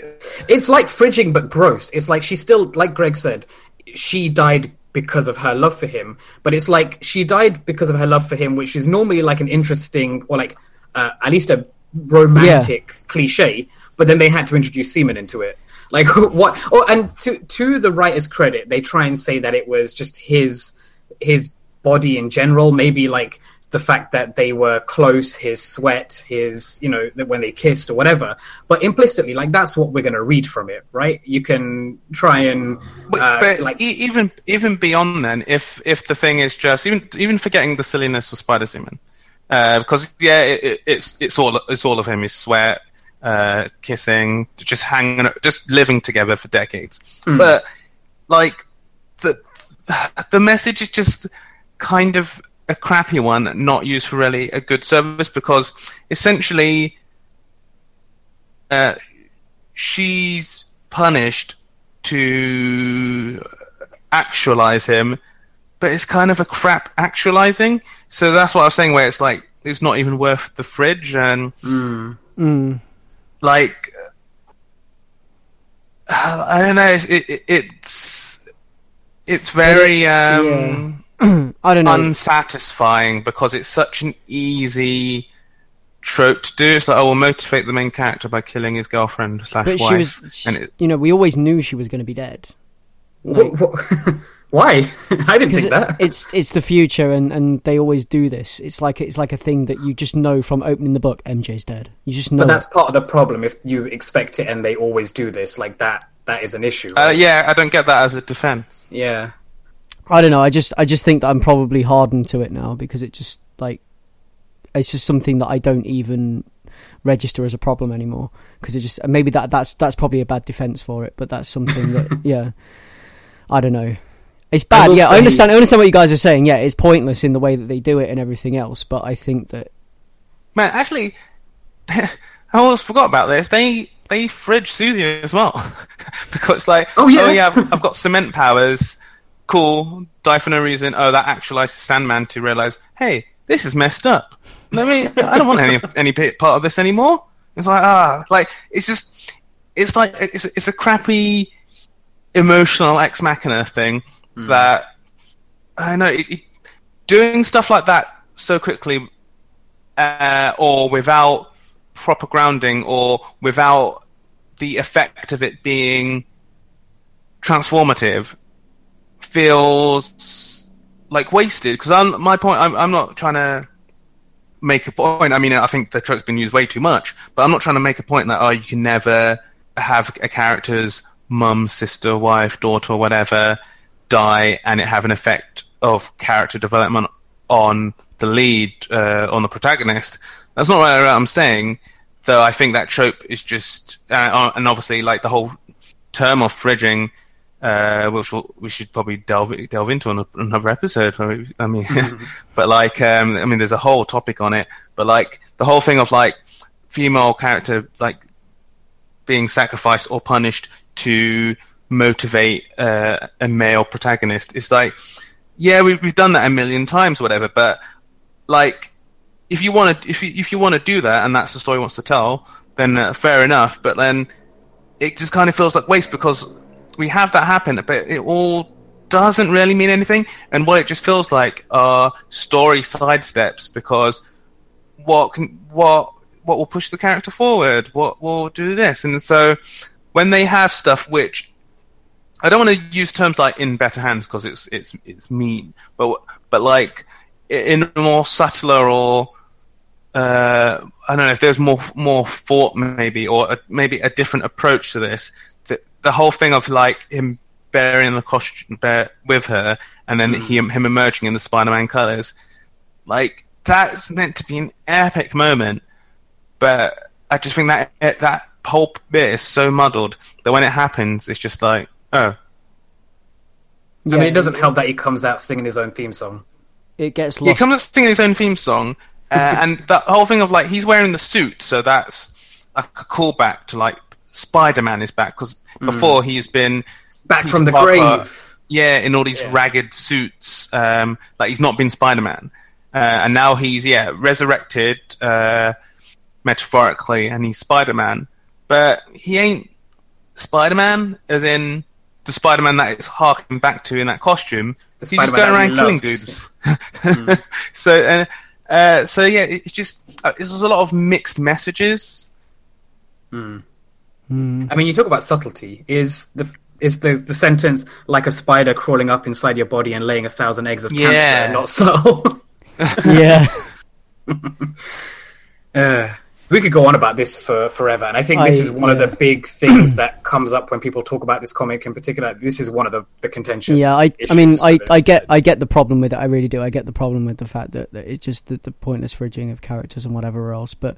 it's like fridging but gross. It's like she still, like Greg said, she died because of her love for him. But it's like she died because of her love for him, which is normally like an interesting or like uh, at least a romantic cliche. But then they had to introduce semen into it. Like what? Oh, and to to the writer's credit, they try and say that it was just his his body in general. Maybe like the fact that they were close, his sweat, his you know when they kissed or whatever. But implicitly, like that's what we're going to read from it, right? You can try and But, uh, but like e- even even beyond then, if if the thing is just even even forgetting the silliness of Spider Semen, uh, because yeah, it, it, it's it's all it's all of him. His sweat, uh, kissing, just hanging, just living together for decades. But like the the message is just kind of a crappy one, not used for really a good service because essentially, uh, she's punished to actualize him, but it's kind of a crap actualizing. So that's what I was saying, where it's like it's not even worth the fridge, and Mm. like I don't know, it, it, it's it's very um, I don't know. unsatisfying because it's such an easy trope to do. It's like, oh, we'll motivate the main character by killing his girlfriend slash wife, she was, and it, you know, we always knew she was going to be dead. wh- wh- why? I didn't think that. it's it's the future, and, and they always do this. It's like it's like a thing that you just know from opening the book. MJ's dead. You just know. But that's part of the problem. If you expect it and they always do this, like that, that is an issue. uh, yeah, I don't get that as a defense. yeah. I don't know. I just I just think that I'm probably hardened to it now because it just like it's just something that I don't even register as a problem anymore because it just maybe that that's that's probably a bad defense for it, but that's something that yeah. I don't know. It's bad. will yeah, I understand. I understand what you guys are saying. Yeah, it's pointless in the way that they do it and everything else. But I think that Man, actually, I almost forgot about this. They they fridge Susie as well because like, Oh, yeah. oh yeah, I've, I've got cement powers. Cool, die for no reason. Oh, that actualizes Sandman to realize, hey, this is messed up. Let me. I don't want any any part of this anymore. It's like ah, like it's just, it's like it's it's a crappy emotional ex machina thing that I know it, it, doing stuff like that so quickly uh, or without proper grounding or without the effect of it being transformative feels like wasted. Because I'm my point I'm, I'm not trying to make a point. I mean I think the trope's been used way too much but I'm not trying to make a point that oh you can never have a character's mum sister wife daughter whatever die and it have an effect of character development on the lead, uh, on the protagonist. That's not what I'm saying, though. I think that trope is just, uh, and obviously, like the whole term of fridging, uh, which we'll, we should probably delve delve into on another episode. I mean, but like, um, I mean, there's a whole topic on it. But like the whole thing of like female character like being sacrificed or punished to motivate uh, a male protagonist. It's like, yeah, we've we've done that a million times, whatever. But like, if you want to, if you if you want to do that, and that's the story wants to tell, then uh, fair enough. But then it just kind of feels like waste because we have that happen, but it all doesn't really mean anything. And what it just feels like are story sidesteps because what can, what what will push the character forward? What will do this? And so when they have stuff which I don't want to use terms like in better hands because it's it's it's mean, but but like in a more subtler or uh, I don't know if there's more more thought maybe or a, maybe a different approach to this. The, the whole thing of like him bearing the costume bear, with her and then him him emerging in the Spider-Man colors, like that's meant to be an epic moment, but I just think that that whole bit is so muddled that when it happens, it's just like oh. I mean, it doesn't help that he comes out singing his own theme song. It gets lost. He comes out singing his own theme song, uh, and that whole thing of like he's wearing the suit, so that's a callback to like Spider Man is back because before he's been Back Peter from the Parker, grave. yeah, in all these Yeah. ragged suits, um, like he's not been Spider Man, uh, and now he's yeah resurrected uh, metaphorically, and he's Spider Man, but he ain't Spider Man as in the Spider-Man that it's harking back to in that costume. The He's just going around killing loved. dudes. So, uh, uh, so yeah, it's just uh, there's a lot of mixed messages. Hmm. I mean, you talk about subtlety. Is the is the, the sentence like a spider crawling up inside your body and laying a thousand eggs of Yeah. cancer not subtle? yeah. Uh, we could go on about this for forever, and I think this I- is one of the big things that comes up when people talk about this comic in particular. This is one of the, the contentious. Yeah, I, I mean, I. I get, I get the problem with it. I really do. I get the problem with the fact that, that it's just the, the pointless fridging of characters and whatever else. But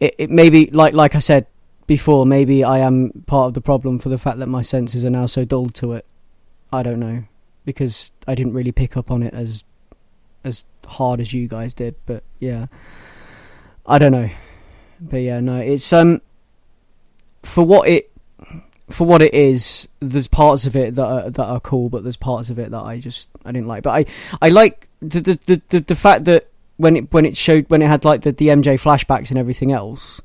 it, it maybe, like, like I said before, maybe I am part of the problem for the fact that my senses are now so dulled to it. I don't know because I didn't really pick up on it as, as hard as you guys did. But yeah, I don't know. But yeah, no, it's um, for what it for what it is, there's parts of it that are, that are cool, but there's parts of it that I just I didn't like. But I I like the the the, the, fact that when it when it showed when it had like the, the MJ flashbacks and everything else,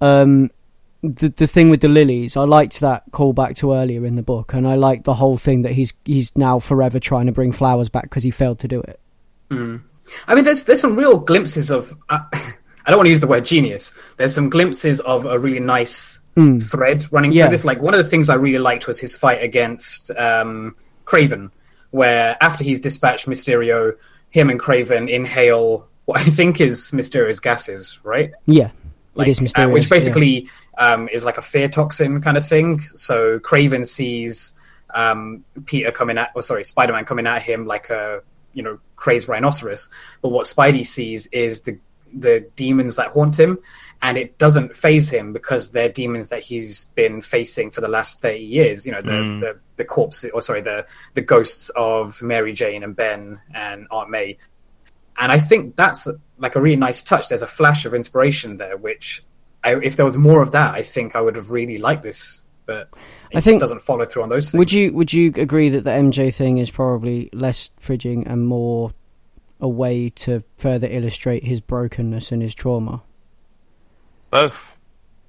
um, the the thing with the lilies, I liked that callback to earlier in the book, and I liked the whole thing that he's he's now forever trying to bring flowers back because he failed to do it. I mean, there's there's some real glimpses of. Uh, I don't want to use the word genius. There's some glimpses of a really nice thread running Yeah. through this. Like one of the things I really liked was his fight against um, Kraven, where after he's dispatched Mysterio, him and Kraven inhale what I think is Mysterio's gases, right? Yeah, Like, it is uh, mysterious. which yeah. basically um, is like a fear toxin kind of thing. So Kraven sees um, Peter coming at, or sorry, Spider Man coming at him like a you know crazed rhinoceros. But what Spidey sees is the the demons that haunt him, and it doesn't faze him because they're demons that he's been facing for the last thirty years. You know, the mm. the, the corpse, or sorry, the the ghosts of Mary Jane and Ben and Aunt May. And I think that's like a really nice touch. There's a flash of inspiration there, which I, if there was more of that, I think I would have really liked this. But it I just think- doesn't follow through on those things. Would you would you agree that the MJ thing is probably less fridging and more a way to further illustrate his brokenness and his trauma? Both.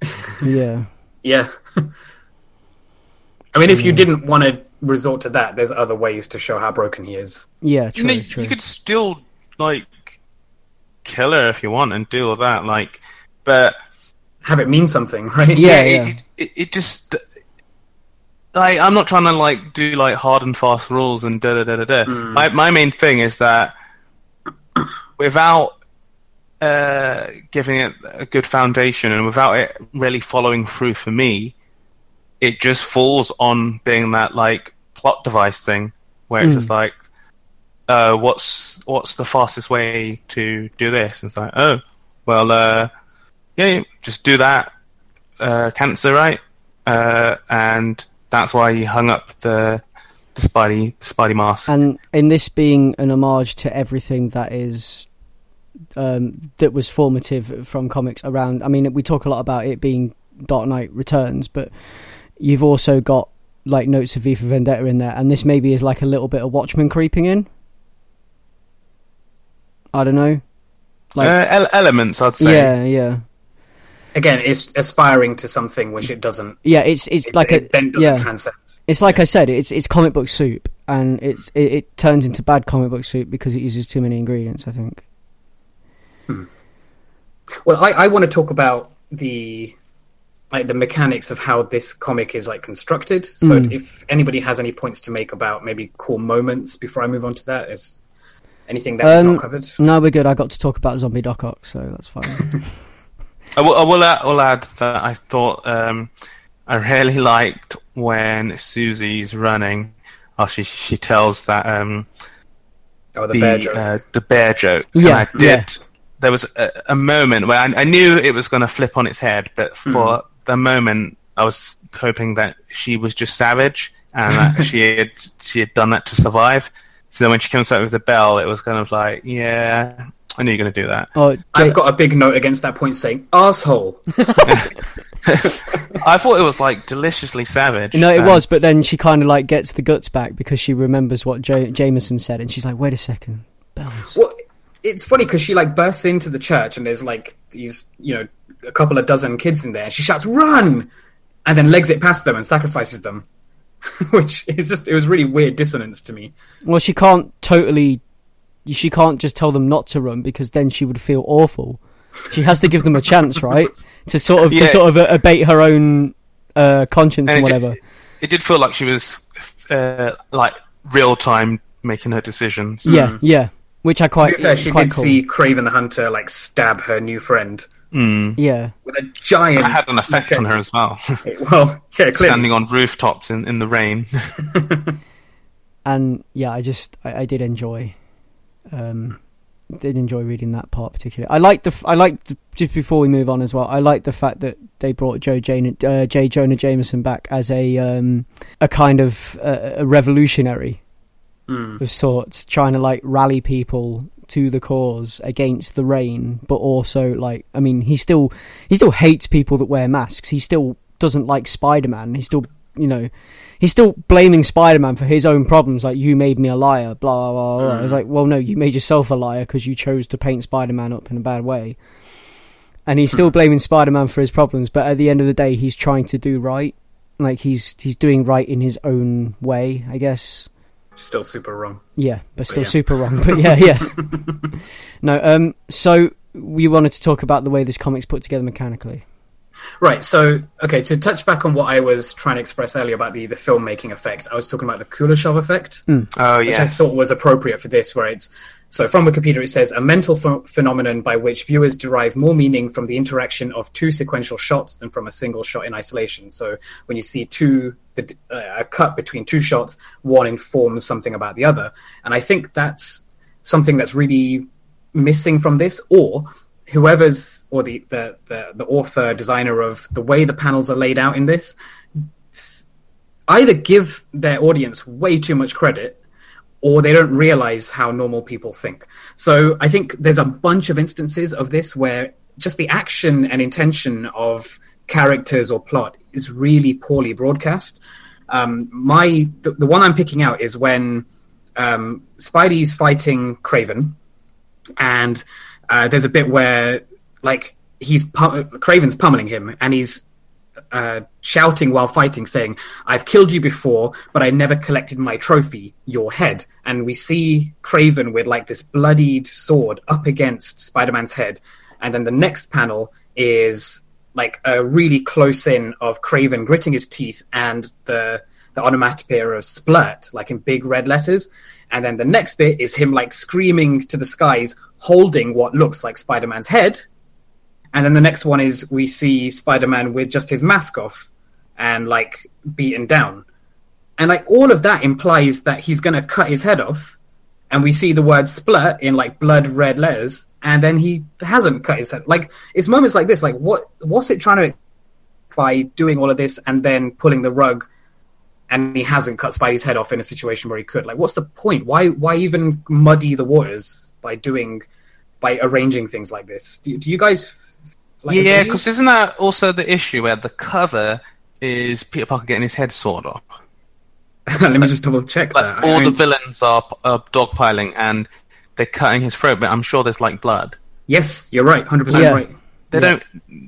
Yeah. Yeah. I mean, if you didn't want to resort to that, there's other ways to show how broken he is. Yeah, You, true, know, true. you could still like kill her if you want and do all that, like, but Have it mean something, right? Yeah, it, yeah. It, it, it just like I'm not trying to like do like hard and fast rules and da da da da da. Mm. My my main thing is that without uh, giving it a good foundation and without it really following through for me, it just falls on being that like plot device thing where it's Hmm. just like, uh, what's what's the fastest way to do this? And it's like, oh, well, uh, yeah, just do that. Uh, cancer, right? Uh, and that's why he hung up the the Spidey the Spidey mask. and in this being an homage to everything that is um, that was formative from comics around. I mean, we talk a lot about it being Dark Knight Returns, but you've also got like notes of V for Vendetta in there, and this maybe is like a little bit of Watchmen creeping in. I don't know. Like, uh, ele- elements, I'd say. yeah, yeah, Again, it's aspiring to something which it doesn't. yeah. It's it's It, like it a then doesn't yeah. transcend. It's like I said, it's it's comic book soup, and it's it, it turns into bad comic book soup because it uses too many ingredients. I think. Well, I, I want to talk about the like the mechanics of how this comic is like constructed. So, Mm. if anybody has any points to make about maybe cool moments before I move on to that, is anything that we've Um, not covered? No, we're good. I got to talk about Zombie Doc Ock, so that's fine. I will, I will, add, will add that I thought um, I really liked when Susie's running. Oh, she she tells that um, Oh, the, the bear joke. Uh, the bear joke. Yeah, and I did. There was a, a moment where I, I knew it was going to flip on its head, but for the moment, I was hoping that she was just savage and that she had she had done that to survive. So then when she comes out with the bell, it was kind of like, yeah, I knew you were going to do that. oh, I've got a big note against that point saying asshole. I thought it was like deliciously savage. no, it and- was, but then she kind of like gets the guts back because she remembers what ja- Jameson said, and she's like, "Wait a second, bells." Well, it's funny because she like bursts into the church and there's like these, you know, a couple of dozen kids in there. And she shouts, "Run!" and then legs it past them and sacrifices them. which is just it was really weird dissonance to me. Well, she can't totally. She can't just tell them not to run because then she would feel awful. She has to give them a chance, right? To sort of to sort of uh, abate her own uh, conscience and And it whatever. did, it did feel like she was uh, like real time making her decisions. Yeah, yeah. Which I To quite be fair, she quite did cool. see Kraven the Hunter like stab her new friend Mm. Yeah, with a giant. That had an effect on her as well. Well, yeah, clearly. Standing on rooftops in, in the rain. and yeah, I just I, I did enjoy, um, did enjoy reading that part particularly. I like the I like just before we move on as well. I like the fact that they brought Joe Jane uh, J Jonah Jameson back as a um a kind of uh, a revolutionary Mm. of sorts, trying to like rally people to the cause against the Reign, but also like I mean he still he still hates people that wear masks. He still doesn't like Spider Man. He still you know he's still blaming Spider Man for his own problems. Like you made me a liar, blah blah blah. Mm. It's like well no, you made yourself a liar because you chose to paint Spider Man up in a bad way. And he's still blaming Spider Man for his problems, but at the end of the day, he's trying to do right. Like he's he's doing right in his own way, I guess. Still super wrong. Yeah, but still yeah. super wrong. But yeah, yeah. no, um, so we wanted to talk about the way this comic's put together mechanically. Right. So, okay, to touch back on what I was trying to express earlier about the the filmmaking effect, I was talking about the Kuleshov effect. Oh, which yes. I thought was appropriate for this, where it's so from Wikipedia it says a mental ph- phenomenon by which viewers derive more meaning from the interaction of two sequential shots than from a single shot in isolation. So when you see two the, uh, a cut between two shots, one informs something about the other, and I think that's something that's really missing from this, or whoever's or the the the, the author designer of the way the panels are laid out in this either give their audience way too much credit or they don't realize how normal people think. So I think there's a bunch of instances of this where just the action and intention of characters or plot is really poorly broadcast. Um, my the, the one I'm picking out is when um, Spidey's fighting Kraven, and uh, there's a bit where like he's pu- Kraven's pummeling him, and he's uh, shouting while fighting, saying, "I've killed you before, but I never collected my trophy, your head." And we see Kraven with like this bloodied sword up against Spider-Man's head, and then the next panel is like a really close in of Kraven gritting his teeth and the the onomatopoeia of splurt, like in big red letters. And then the next bit is him like screaming to the skies, holding what looks like Spider-Man's head, and then the next one is we see Spider-Man with just his mask off and like beaten down. And like all of that implies that he's going to cut his head off. And we see the word splurt in like blood red letters. And then he hasn't cut his head. Like it's moments like this. Like what, what's it trying to by doing all of this and then pulling the rug and he hasn't cut Spidey's head off in a situation where he could. Like, what's the point? Why why even muddy the waters by doing by arranging things like this? Do, do you guys? Like, yeah, because isn't that also the issue where the cover is Peter Parker getting his head sawed off? let me just double check Like that. all I the villains are, are dogpiling and they're cutting his throat, but I'm sure there's like blood. yes, you're right, hundred percent right. They don't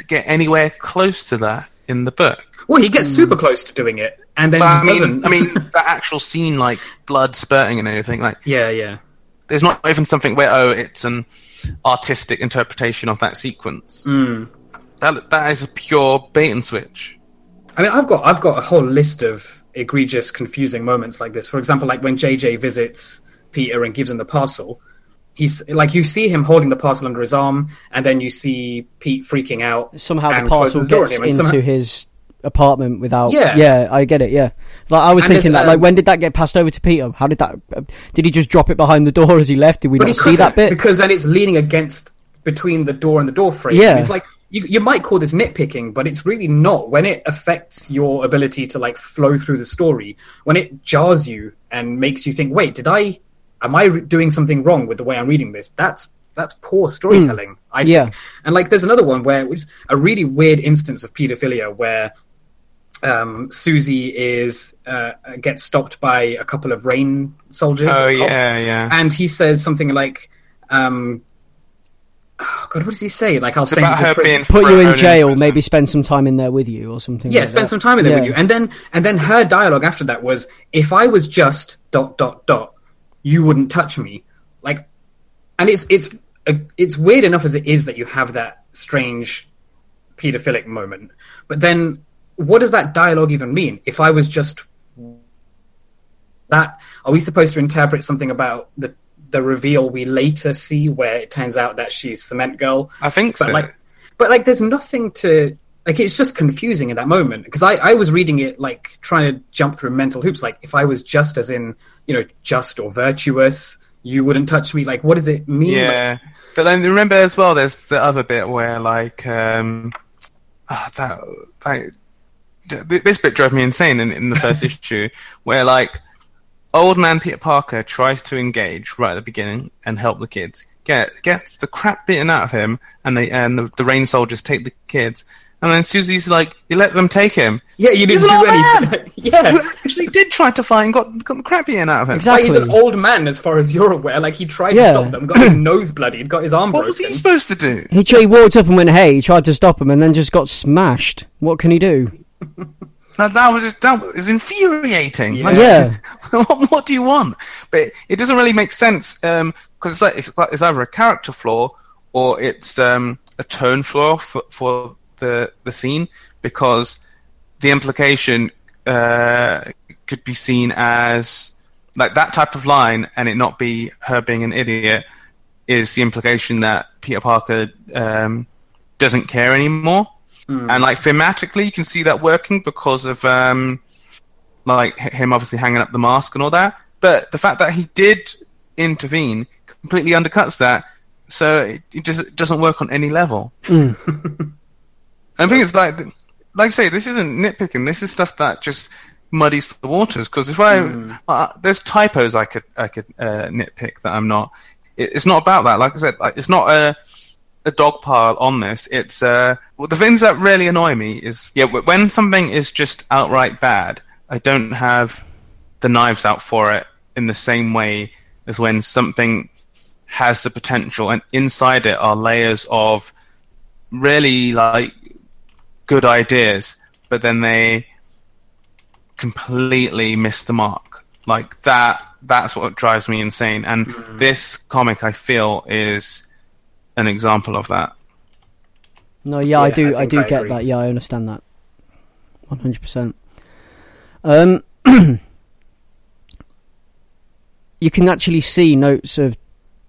get anywhere close to that in the book. Well, he gets super close to doing it, and then But I mean, doesn't. I mean, the actual scene, like blood spurting and everything, like yeah, yeah. there's not even something where oh, it's an artistic interpretation of that sequence. Mm. That that is a pure bait and switch. I mean, I've got I've got a whole list of egregious, confusing moments like this. For example, like when JJ visits Peter and gives him the parcel. He's like you see him holding the parcel under his arm, and then you see Pete freaking out. Somehow the parcel closes door on gets into somehow- his apartment without. Yeah. yeah, I get it. Yeah, like I was And thinking that. Like, um, when did that get passed over to Peter? How did that? uh, Did he just drop it behind the door as he left? Did we not see that bit? because then it's leaning against between the door and the door frame. Yeah. And it's like you you might call this nitpicking, but it's really not. When it affects your ability to like flow through the story, when it jars you and makes you think, "Wait, did I? Am I re- doing something wrong with the way I'm reading this?" That's that's poor storytelling. I think. Yeah. And like, there's another one where which a really weird instance of pedophilia where um, Susie is uh, gets stopped by a couple of Reign soldiers. Oh cops, yeah, yeah. and he says something like, um, oh God, what does he say? Like I'll It's send you to her prison. being Put you in jail, prison. maybe spend some time in there with you or something. yeah, like spend that. some time in there Yeah. with you. And then and then her dialogue after that was, if I was just dot dot dot, you wouldn't touch me. Like, and it's it's uh, it's weird enough as it is that you have that strange pedophilic moment, but then what does that dialogue even mean? If I was just that, are we supposed to interpret something about the the reveal we later see where it turns out that she's cement girl? I think but so. like but like there's nothing to like it's just confusing in that moment because I, I was reading it like trying to jump through mental hoops like if i was just as in you know just or virtuous you wouldn't touch me like what does it mean Like, Yeah, but then remember as well. There's the other bit where like um, ah, that like th- this bit drove me insane in, in the first issue, where like old man Peter Parker tries to engage right at the beginning and help the kids. Get gets the crap beaten out of him, and they and the, the Reign soldiers take the kids. And then Susie's like, "You let them take him." yeah you didn't an do old anything yeah Who actually did try to fight and got got the crap beaten out of him. Exactly. like he's an old man as far as you're aware like he tried Yeah. to stop them got his nose bloodied got his arm What broken was he supposed to do? He, he walked up and went, "Hey!" He tried to stop him, and then just got smashed. What can he do? That, that was just, that was infuriating. Yeah. Like, Yeah. what, what do you want? But it doesn't really make sense because it's like it's, like it's either a character flaw or it's um, a tone flaw for, for the the scene because the implication uh, could be seen as like that type of line and it not be her being an idiot is the implication that Peter Parker um, doesn't care anymore. And like thematically, you can see that working because of um, like him obviously hanging up the mask and all that. But the fact that he did intervene completely undercuts that. So it, it just doesn't work on any level. I think it's like, like I say, this isn't nitpicking. This is stuff that just muddies the waters. Because if I, uh, there's typos I could I could uh, nitpick that I'm not. It, it's not about that. Like I said, like, it's not a a dog pile on this. It's uh, well, the things that really annoy me is yeah, when something is just outright bad, I don't have the knives out for it in the same way as when something has the potential and inside it are layers of really like good ideas, but then they completely miss the mark. Like that that's what drives me insane. And this comic I feel is an example of that. No, yeah, I do. I I, do I get agree. that. Yeah, I understand that. One hundred percent. Um, you can actually see notes of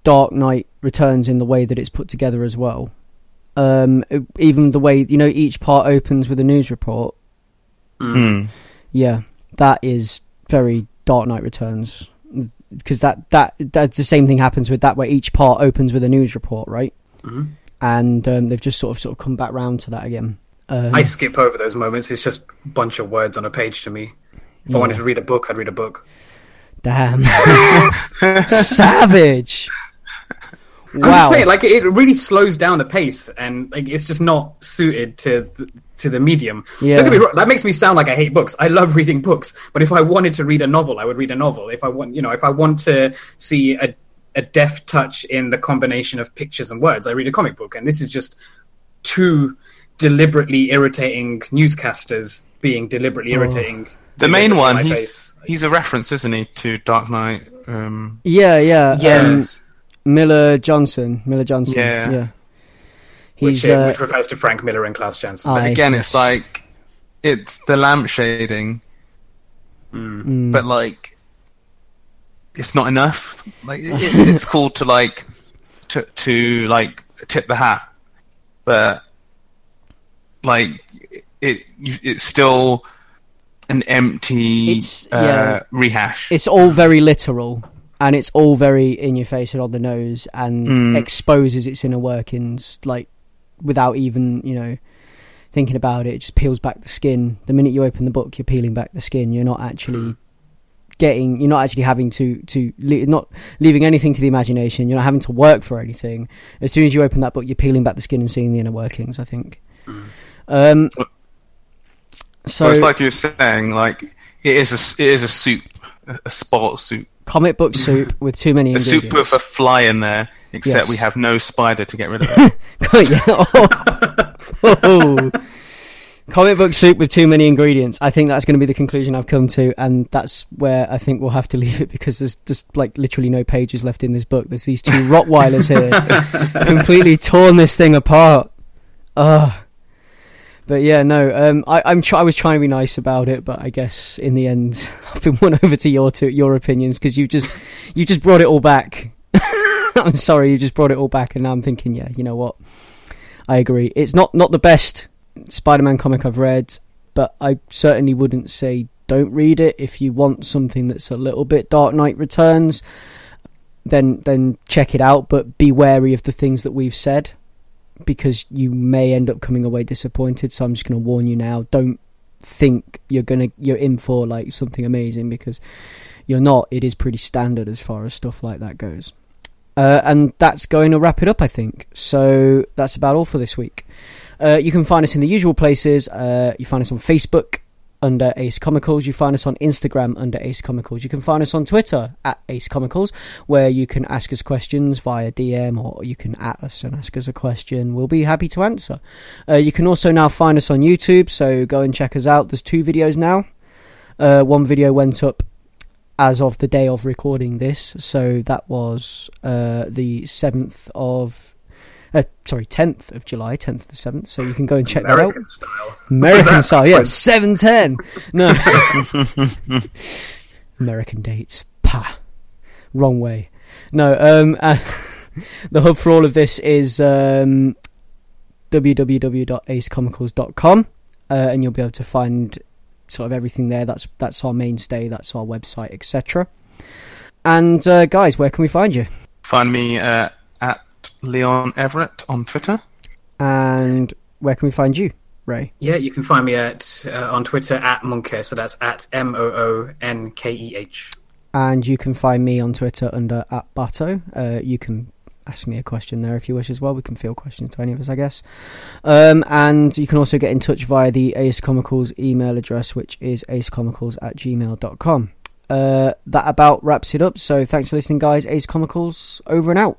Dark Knight Returns in the way that it's put together as well. Um, even the way you know each part opens with a news report. Mm. Yeah, that is very Dark Knight Returns because that that that's the same thing happens with that where each part opens with a news report, right? Mhm. And um, they've just sort of sort of come back round to that again. Um, i skip over those moments it's just a bunch of words on a page to me if i wanted to read a book i'd read a book Damn. Savage. I'm Wow. just saying, like it really slows down the pace, and like it's just not suited to th- to the medium. Yeah. Don't get me wrong, that makes me sound like I hate books. I love reading books, but if I wanted to read a novel, I would read a novel. If I want, you know, if I want to see a a deft touch in the combination of pictures and words, I read a comic book. And this is just two deliberately irritating newscasters being deliberately irritating. The main one, he's face. he's a reference, isn't he, to Dark Knight? Um, yeah, yeah. Yeah. Um, Miller Johnson. Miller Johnson. Yeah. Yeah. He's uh, uh, which refers to Frank Miller and Klaus Janson. Aye, again, it's like it's the lamp shading, mm, but like it's not enough. Like it, it's cool to like to to like tip the hat, but like it it's still an empty It's- uh, yeah. rehash. it's all very literal and it's all very in your face and on the nose and Mm. exposes its inner workings like without even you know thinking about it it just peels back the skin the minute you open the book you're peeling back the skin you're not actually getting you're not actually having to to le- not leaving anything to the imagination you're not having to work for anything as soon as you open that book you're peeling back the skin and seeing the inner workings i think um so so it's like you're saying, like it is a it is a soup, a a sports soup. comic book soup with too many A soup with a fly in there, except Yes. we have no spider to get rid of it. yeah. Oh. Oh. Comic book soup with too many ingredients. I think that's going to be the conclusion I've come to, and that's where I think we'll have to leave it because there's just like literally no pages left in this book. There's these two Rottweilers here, completely torn this thing apart. Ugh. But yeah, no. Um, I, I'm try- I was trying to be nice about it, but I guess in the end, I've been won over to your to your opinions because you just you just brought it all back. I'm sorry, you just brought it all back, and now I'm thinking, yeah, you know what? I agree. It's not not the best Spider-Man comic I've read, but I certainly wouldn't say don't read it if you want something that's a little bit Dark Knight Returns. Then then check it out, but be wary of the things that we've said because you may end up coming away disappointed. So I'm just going to warn you now. Don't think you're gonna you're in for like something amazing because you're not. It is pretty standard as far as stuff like that goes. Uh, and that's going to wrap it up, I think. So that's about all for this week. Uh, you can find us in the usual places. Uh, you find us on Facebook under Ace Comicals. You find us on Instagram under Ace Comicals. You can find us on Twitter at Ace Comicals, where you can ask us questions via DM or you can at us and ask us a question. We'll be happy to answer. Uh, you can also now find us on YouTube, so go and check us out. There's two videos now. Uh, one video went up as of the day of recording this, so that was uh, the 7th of. Uh, sorry, 10th of July, 10th of the 7th, so you can go and check that out. American style. American style, yeah, seven ten. No, American dates. Pa, wrong way. No, um, uh, the hub for all of this is um, www.acecomicals.com, uh, and you'll be able to find sort of everything there. That's that's our mainstay. That's our website, etc. And uh, guys, where can we find you? Find me uh, at Leon Everett on Twitter. And where can we find you, Ray? Yeah, you can find me at uh, on Twitter at Monkeh, so that's at M O O N K E H. and you can find me on Twitter under at Bato. Uh, you can ask me a question there if you wish as well. We can field questions to any of us, I guess. Um, and you can also get in touch via the Ace Comicals email address, which is acecomicals at gmail.com. Uh, that about wraps it up. So thanks for listening, guys. Ace Comicals over and out.